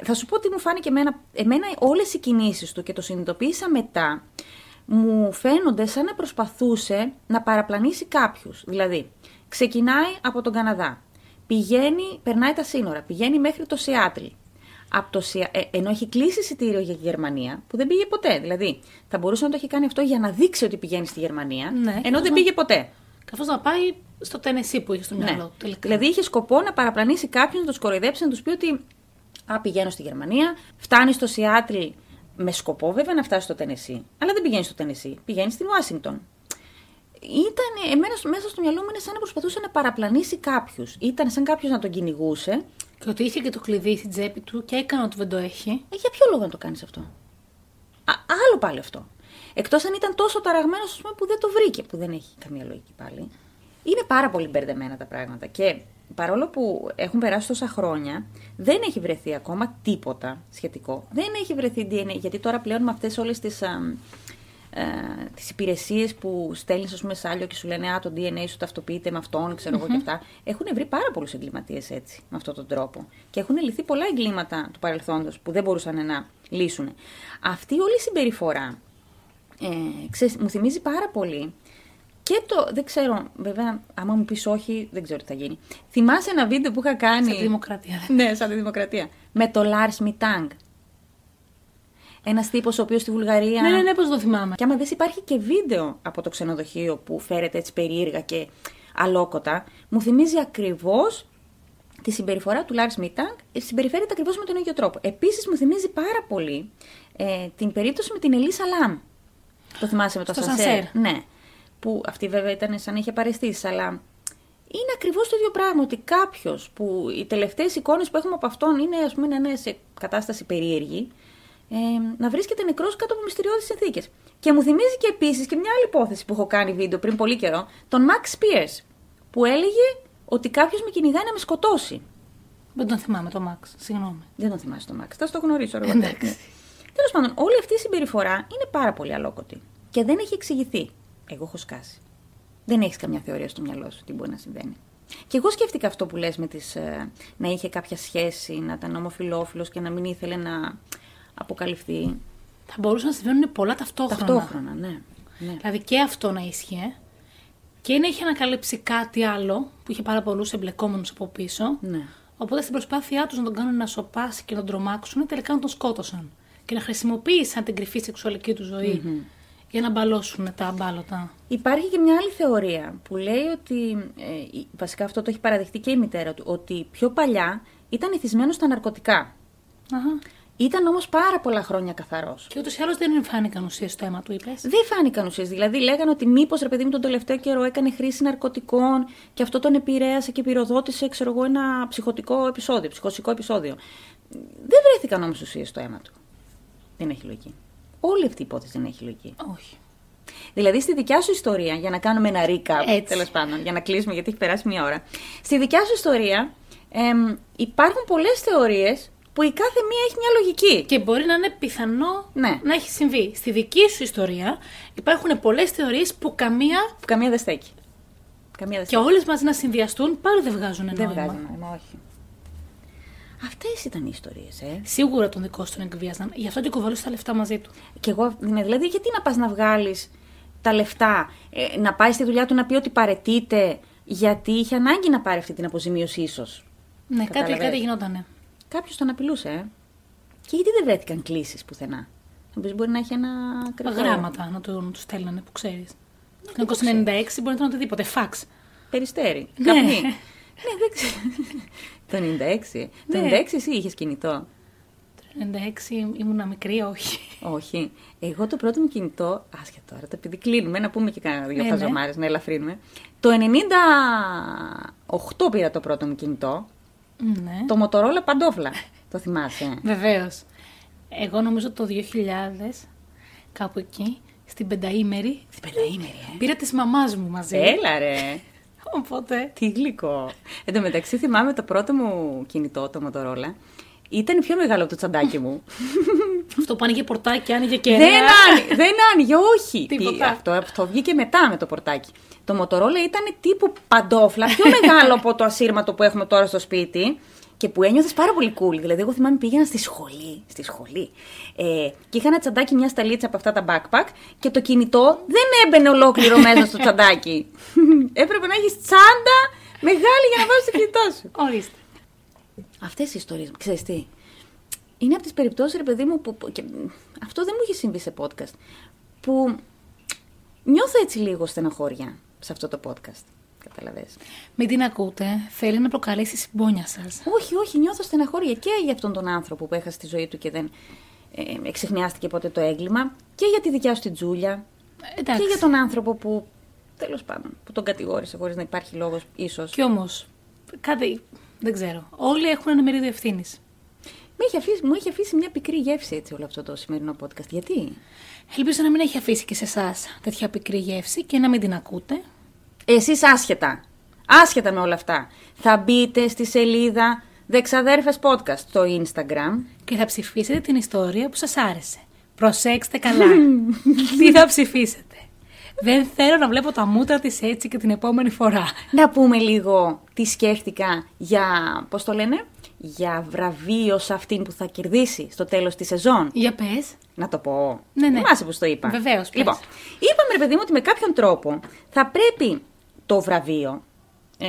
[SPEAKER 1] Θα σου πω τι μου φάνηκε εμένα. Εμένα όλες οι κινήσεις του και το συνειδητοποίησα μετά. Μου φαίνονται σαν να προσπαθούσε να παραπλανήσει κάποιους. Δηλαδή, ξεκινάει από τον Καναδά. Πηγαίνει, περνάει τα σύνορα. Πηγαίνει μέχρι το Σιάτλ. Από το Σια... ε, ενώ έχει κλείσει εισιτήριο για τη Γερμανία, που δεν πήγε ποτέ. Δηλαδή, θα μπορούσε να το έχει κάνει αυτό για να δείξει ότι πηγαίνει στη Γερμανία,
[SPEAKER 2] Ναι,
[SPEAKER 1] ενώ
[SPEAKER 2] καθώς
[SPEAKER 1] δεν
[SPEAKER 2] να-
[SPEAKER 1] πήγε ποτέ.
[SPEAKER 2] Καθώς να πάει στο Τενεσί που είχε στο μυαλό
[SPEAKER 1] Ναι.
[SPEAKER 2] του τελικά.
[SPEAKER 1] Δηλαδή, είχε σκοπό να παραπλανήσει κάποιον, να του κοροϊδέψει, να τους πει ότι Α, πηγαίνω στη Γερμανία, φτάνεις στο Σιάτλ με σκοπό βέβαια να φτάσεις στο Τενεσί. Αλλά δεν πηγαίνεις στο Τενεσί, πηγαίνεις στην Ουάσιγκτον. Ήταν, εμένα στο- μέσα στο μυαλό μου είναι σαν να προσπαθούσε να παραπλανήσει κάποιους. Ήταν σαν κάποιος να τον κυνηγούσε.
[SPEAKER 2] Και ότι είχε και το κλειδί στην τσέπη του και έκανε ότι δεν το έχει.
[SPEAKER 1] Ε, για ποιο λόγο να το κάνεις αυτό; Α, άλλο πάλι αυτό. Εκτός αν ήταν τόσο ταραγμένος που δεν το βρήκε, που δεν έχει καμία λογική πάλι. Είναι πάρα πολύ μπερδεμένα τα πράγματα. Και παρόλο που έχουν περάσει τόσα χρόνια, δεν έχει βρεθεί ακόμα τίποτα σχετικό. Δεν έχει βρεθεί DNA, γιατί τώρα πλέον με αυτές όλες τις. Ε, τις υπηρεσίες που στέλνεις ας πούμε σάλιο και σου λένε «Α, το DNA σου ταυτοποιείται με αυτόν, ξέρω εγώ και αυτά». Έχουν βρει πάρα πολλούς εγκληματίες έτσι, με αυτόν τον τρόπο. Και έχουν λυθεί πολλά εγκλήματα του παρελθόντος που δεν μπορούσαν να λύσουν. Αυτή όλη η συμπεριφορά ε, ξέρεις, μου θυμίζει πάρα πολύ και το, δεν ξέρω, βέβαια, άμα μου πεις όχι, δεν ξέρω τι θα γίνει. Θυμάσαι ένα βίντεο που είχα κάνει...
[SPEAKER 2] Σαν τη δημοκρατία.
[SPEAKER 1] ναι, σαν τη δημοκρατία. Με το Lars Mitang. Ένας τύπος ο οποίος στη Βουλγαρία.
[SPEAKER 2] Ναι, ναι, ναι, πώς το θυμάμαι.
[SPEAKER 1] Και άμα δεις υπάρχει και βίντεο από το ξενοδοχείο που φέρεται έτσι περίεργα και αλόκοτα, μου θυμίζει ακριβώς τη συμπεριφορά του Λάρις Μίταγκ, συμπεριφέρεται ακριβώς με τον ίδιο τρόπο. Επίσης μου θυμίζει πάρα πολύ ε, την περίπτωση με την Ελίσσα Λαμ. Το θυμάσαι με το
[SPEAKER 2] Στο
[SPEAKER 1] ασανσέρ.
[SPEAKER 2] ασανσέρ.
[SPEAKER 1] Ναι. Που αυτή βέβαια ήταν σαν να είχε παρεστήσει, αλλά είναι ακριβώς το ίδιο πράγμα ότι κάποιος που οι τελευταίες εικόνες που έχουμε από αυτόν είναι ας πούμε να είναι σε κατάσταση περίεργη, ε, να βρίσκεται νεκρός κάτω από μυστηριώδεις συνθήκες. Και μου θυμίζει και επίσης και μια άλλη υπόθεση που έχω κάνει βίντεο πριν πολύ καιρό, τον Max Spears, που έλεγε ότι κάποιος με κυνηγάει να με σκοτώσει.
[SPEAKER 2] Δεν τον θυμάμαι το Μαξ. Συγγνώμη.
[SPEAKER 1] Δεν τον θυμάσαι τον Max, θα στο γνωρίσω εγώ.
[SPEAKER 2] Εντάξει.
[SPEAKER 1] Τέλος πάντων, όλη αυτή η συμπεριφορά είναι πάρα πολύ αλόκοτη και δεν έχει εξηγηθεί. Εγώ έχω σκάσει. Δεν έχεις καμιά θεωρία στο μυαλό σου τι μπορεί να συμβαίνει. Και εγώ σκέφτηκα αυτό που λες με τις, ε, να είχε κάποια σχέση, να ήταν ομοφιλόφιλος και να μην ήθελε να αποκαλυφθεί.
[SPEAKER 2] Θα μπορούσαν να συμβαίνουν πολλά ταυτόχρονα.
[SPEAKER 1] Ταυτόχρονα, ναι. ναι.
[SPEAKER 2] Δηλαδή και αυτό να ίσχυε. Και να είχε ανακαλύψει κάτι άλλο που είχε πάρα πολλούς εμπλεκόμενους από πίσω.
[SPEAKER 1] ναι.
[SPEAKER 2] Οπότε στην προσπάθειά τους να τον κάνουν να σοπάσει και να τον τρομάξουν, τελικά να τον σκότωσαν. Και να χρησιμοποίησαν την κρυφή σεξουαλική του ζωη για να μπαλώσουν τα αμπάλωτα.
[SPEAKER 1] Υπάρχει και μια άλλη θεωρία που λέει ότι, ε, η- βασικά αυτό το έχει παραδεχτεί και η μητέρα του, ότι πιο παλιά ήταν εθισμένος στα ναρκωτικά.
[SPEAKER 2] Αχα.
[SPEAKER 1] Ήταν όμως πάρα πολλά χρόνια καθαρός.
[SPEAKER 2] Και ούτως ή άλλως δεν φάνηκαν ουσίες στο αίμα του, είπες.
[SPEAKER 1] Δεν φάνηκαν ουσίες. Δηλαδή, λέγανε ότι μήπως ρε παιδί μου τον τελευταίο καιρό έκανε χρήση ναρκωτικών και αυτό τον επηρέασε και πυροδότησε, ξέρω εγώ, ένα ψυχοτικό επεισόδιο, ψυχοσικό επεισόδιο. Δεν βρέθηκαν όμως ουσίες στο αίμα του. Δεν έχει λογική. Όλη αυτή η υπόθεση δεν έχει λογική.
[SPEAKER 2] Όχι.
[SPEAKER 1] Δηλαδή, στη δικιά σου ιστορία, για να κάνουμε ένα recap,
[SPEAKER 2] Έτσι.
[SPEAKER 1] τέλος πάντων, για να κλείσουμε γιατί έχει περάσει μία ώρα. Στη δικιά σου ιστορία εμ, υπάρχουν πολλές θεωρίες που η κάθε μία έχει μια λογική.
[SPEAKER 2] Και μπορεί να είναι πιθανό
[SPEAKER 1] Ναι.
[SPEAKER 2] να έχει συμβεί. Στη δική σου ιστορία υπάρχουν πολλές θεωρίες που καμία
[SPEAKER 1] Που καμία δεν στέκει. Καμία δεν
[SPEAKER 2] και
[SPEAKER 1] στέκει.
[SPEAKER 2] όλες μαζί να συνδυαστούν πάλι δεν βγάζουν
[SPEAKER 1] Δεν
[SPEAKER 2] νόημα.
[SPEAKER 1] βγάζει νόημα, όχι. Αυτές ήταν οι ιστορίες, ε.
[SPEAKER 2] Σίγουρα τον δικό σου τον εκβίαζαν. Γι' αυτό και κουβαλούσες τα λεφτά μαζί του.
[SPEAKER 1] Και εγώ, ναι, δηλαδή, γιατί να πας να βγάλεις τα λεφτά, ε, να πάει στη δουλειά του να πει ότι παρετείται, γιατί είχε ανάγκη να πάρει αυτή την αποζημίωση, ίσως.
[SPEAKER 2] Ναι, κάτι,
[SPEAKER 1] Κατάλαβες;
[SPEAKER 2] κάτι γινότανε.
[SPEAKER 1] Κάποιος τον απειλούσε, ε. Και γιατί δεν βρέθηκαν κλήσεις πουθενά; Να πεις, μπορεί να έχει ένα κρυφό.
[SPEAKER 2] Γράμματα να του τους στέλνανε που ξέρεις.
[SPEAKER 1] δεν
[SPEAKER 2] Το
[SPEAKER 1] το
[SPEAKER 2] 1996 μπορεί να ήταν οτιδήποτε. Φαξ.
[SPEAKER 1] Περιστέρι.
[SPEAKER 2] Ναι.
[SPEAKER 1] Καπνί. Ναι, δεν ξέρω. το 96. Το
[SPEAKER 2] Ναι.
[SPEAKER 1] 96 εσύ είχες κινητό;
[SPEAKER 2] Το 96 ήμουνα μικρή, όχι.
[SPEAKER 1] Όχι. Εγώ το πρώτο μου κινητό, άσχετο τώρα, το επειδή κλείνουμε, να πούμε και κανένα δύο
[SPEAKER 2] Ναι,
[SPEAKER 1] χαζομάρες, να ελαφρύνουμε. Το 98 πήρα το πρώτο μου κινητό,
[SPEAKER 2] Ναι.
[SPEAKER 1] το Motorola Παντόφλα. Το θυμάσαι;
[SPEAKER 2] Βεβαίως. Εγώ νομίζω το 2000, κάπου εκεί, στην πενταήμερη,
[SPEAKER 1] Στην πενταήμερη, ε.
[SPEAKER 2] πήρα τη μαμάς μου μαζί.
[SPEAKER 1] Έλα ρε.
[SPEAKER 2] Οπότε.
[SPEAKER 1] Τι γλυκό. Εν τω μεταξύ θυμάμαι το πρώτο μου κινητό, το Motorola. Ήταν πιο μεγάλο από το τσαντάκι μου.
[SPEAKER 2] Αυτό που άνοιγε πορτάκι, άνοιγε και.
[SPEAKER 1] δεν, άνοιγε, δεν άνοιγε, όχι.
[SPEAKER 2] Τίποτα.
[SPEAKER 1] Τι- αυτό, αυτό βγήκε μετά με το πορτάκι. Το Motorola ήταν τύπου παντόφλα, πιο μεγάλο από το ασύρματο που έχουμε τώρα στο σπίτι και που ένιωθες πάρα πολύ cool. Δηλαδή, εγώ θυμάμαι πήγαινα στη σχολή. Στη σχολή. Ε, και είχα ένα τσαντάκι, μια σταλίτσα από αυτά τα backpack και το κινητό δεν έμπαινε ολόκληρο μέσα στο τσαντάκι. Έπρεπε να έχεις τσάντα μεγάλη για να βάζεις το κινητό σου.
[SPEAKER 2] Ορίστε.
[SPEAKER 1] Αυτές οι ιστορίες, ξέρεις τι. Είναι από τις περιπτώσεις, ρε παιδί μου, που. που- και, αυτό δεν μου έχει συμβεί σε podcast. Που νιώθω έτσι λίγο στεναχώρια σε αυτό το podcast. Καταλαβες.
[SPEAKER 2] Μην την ακούτε. Θέλει να προκαλέσει συμπόνια σας.
[SPEAKER 1] Όχι, όχι, νιώθω στεναχώρια και για αυτόν τον άνθρωπο που έχασε τη ζωή του και δεν ε, εξεχνιάστηκε ποτέ το έγκλημα. Και για τη δικιά σου την Τζούλια.
[SPEAKER 2] Εντάξει.
[SPEAKER 1] Και για τον άνθρωπο που. Τέλος πάντων, που τον κατηγόρησε χωρίς να υπάρχει λόγος, ίσως.
[SPEAKER 2] Κι όμως, κάτι. Δεν ξέρω. Όλοι έχουν ένα μερίδιο ευθύνης.
[SPEAKER 1] Μου έχει αφήσει, μου έχει αφήσει μια πικρή γεύση έτσι όλο αυτό το σημερινό podcast. Γιατί;
[SPEAKER 2] Ελπίζω να μην έχει αφήσει και σε εσάς τέτοια πικρή γεύση και να μην την ακούτε.
[SPEAKER 1] Εσείς άσχετα, άσχετα με όλα αυτά, θα μπείτε στη σελίδα Δεξαδέρφες Podcast στο Instagram.
[SPEAKER 2] και θα ψηφίσετε την ιστορία που σας άρεσε. Προσέξτε καλά. Τι θα ψηφίσετε. Δεν θέλω να βλέπω τα μούτρα της έτσι και την επόμενη φορά.
[SPEAKER 1] Να πούμε λίγο τι σκέφτηκα για, πώς το λένε, για βραβείο σε αυτήν που θα κερδίσει στο τέλος της σεζόν.
[SPEAKER 2] Για πες.
[SPEAKER 1] Να το πω.
[SPEAKER 2] Ναι, ναι.
[SPEAKER 1] Θυμάσαι πώς το είπα.
[SPEAKER 2] Βεβαίως, πες.
[SPEAKER 1] Λοιπόν, είπαμε ρε παιδί μου ότι με κάποιον τρόπο θα πρέπει το βραβείο, ε,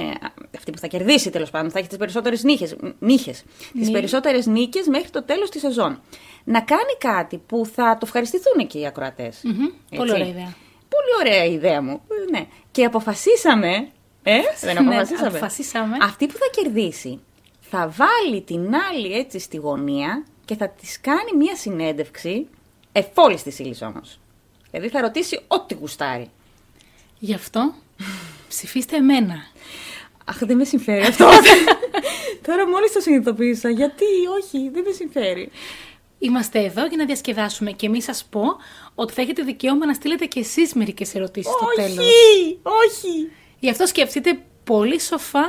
[SPEAKER 1] αυτή που θα κερδίσει τέλος πάντων, θα έχει τις περισσότερες νύχες, νύχες τις
[SPEAKER 2] Ναι.
[SPEAKER 1] περισσότερες νίκες μέχρι το τέλος της σεζόν. Να κάνει κάτι που θα το ευχαριστηθούν και οι ακροατές.
[SPEAKER 2] Μμμ,
[SPEAKER 1] Έτσι.
[SPEAKER 2] πολύ ωραία ιδέα.
[SPEAKER 1] Πολύ ωραία ιδέα μου. Ε, Ναι. Και αποφασίσαμε. Ε, δεν
[SPEAKER 2] Ναι,
[SPEAKER 1] αποφασίσαμε.
[SPEAKER 2] αποφασίσαμε.
[SPEAKER 1] Αυτή που θα κερδίσει θα βάλει την άλλη έτσι στη γωνία και θα της κάνει μία συνέντευξη εφόλης της ύλης όμως. Δηλαδή θα ρωτήσει ό,τι γουστάρει.
[SPEAKER 2] Γι' αυτό ψηφίστε εμένα.
[SPEAKER 1] Αχ, δεν με συμφέρει αυτό. Τώρα μόλις το συνειδητοποίησα. Γιατί, όχι, δεν με συμφέρει.
[SPEAKER 2] Είμαστε εδώ για να διασκεδάσουμε και εμείς σας πω ότι θα έχετε δικαίωμα να στείλετε και εσείς μερικές ερωτήσεις στο τέλος.
[SPEAKER 1] όχι, όχι.
[SPEAKER 2] Γι' αυτό σκεφτείτε πολύ σοφά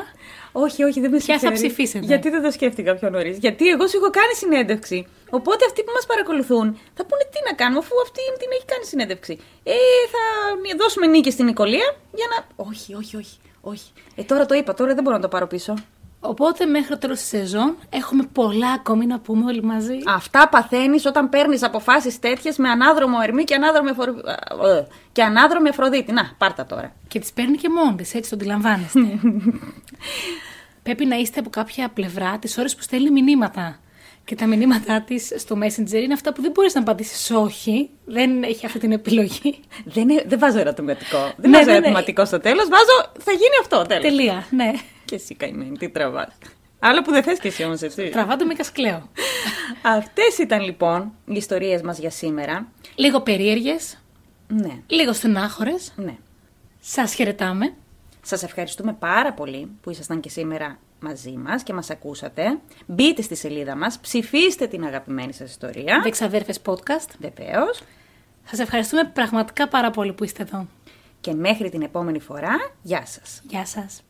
[SPEAKER 1] Όχι, όχι, δεν με
[SPEAKER 2] Ποια θα
[SPEAKER 1] συμφέρει.
[SPEAKER 2] ψηφίσετε;
[SPEAKER 1] Γιατί δεν το σκέφτηκα πιο νωρίς. Γιατί εγώ σου έχω κάνει συνέντευξη. Οπότε αυτοί που μας παρακολουθούν θα πούνε τι να κάνουμε, αφού αυτή την έχει κάνει συνέντευξη. Ε, θα δώσουμε νίκη στην Νικολία για να. Όχι, όχι, όχι. όχι. Ε, τώρα το είπα, τώρα δεν μπορώ να το πάρω πίσω.
[SPEAKER 2] Οπότε μέχρι το τέλος της σεζόν έχουμε πολλά ακόμη να πούμε όλοι μαζί.
[SPEAKER 1] Αυτά παθαίνεις όταν παίρνεις αποφάσεις τέτοιες με ανάδρομο Ερμή και ανάδρομη, Αφρο... ε, και ανάδρομη Αφροδίτη. Να, πάρτα τώρα.
[SPEAKER 2] Και τις παίρνει και μόνη της, έτσι το αντιλαμβάνεστε. Πρέπει να είστε από κάποια πλευρά τις ώρες που στέλνει μηνύματα. Και τα μηνύματά της στο Messenger είναι αυτά που δεν μπορείς να απαντήσεις όχι. Δεν έχει αυτή την επιλογή.
[SPEAKER 1] Δεν, είναι- δεν βάζω ερωτηματικό. Δεν
[SPEAKER 2] Ναι,
[SPEAKER 1] βάζω
[SPEAKER 2] ναι, ναι.
[SPEAKER 1] ερωτηματικό στο τέλος. Βάζω. Θα γίνει αυτό τέλος.
[SPEAKER 2] Τελεία, ναι.
[SPEAKER 1] Και εσύ καημένη, τι τραβάς. Άλλο που δεν θες και εσύ όμως, έτσι.
[SPEAKER 2] Τραβάτε με κασκλαίο.
[SPEAKER 1] Αυτές ήταν λοιπόν οι ιστορίες μας για σήμερα.
[SPEAKER 2] Λίγο περίεργες,
[SPEAKER 1] Ναι,
[SPEAKER 2] λίγο στενάχωρες.
[SPEAKER 1] ναι.
[SPEAKER 2] Σας χαιρετάμε.
[SPEAKER 1] Σας ευχαριστούμε πάρα πολύ που ήσασταν και σήμερα μαζί μας και μας ακούσατε. Μπείτε στη σελίδα μας, ψηφίστε την αγαπημένη σας ιστορία.
[SPEAKER 2] Δεξαδέρφες podcast.
[SPEAKER 1] Βεβαίως.
[SPEAKER 2] Σας ευχαριστούμε πραγματικά πάρα πολύ που είστε εδώ.
[SPEAKER 1] Και μέχρι την επόμενη φορά, γεια σας.
[SPEAKER 2] Γεια σας.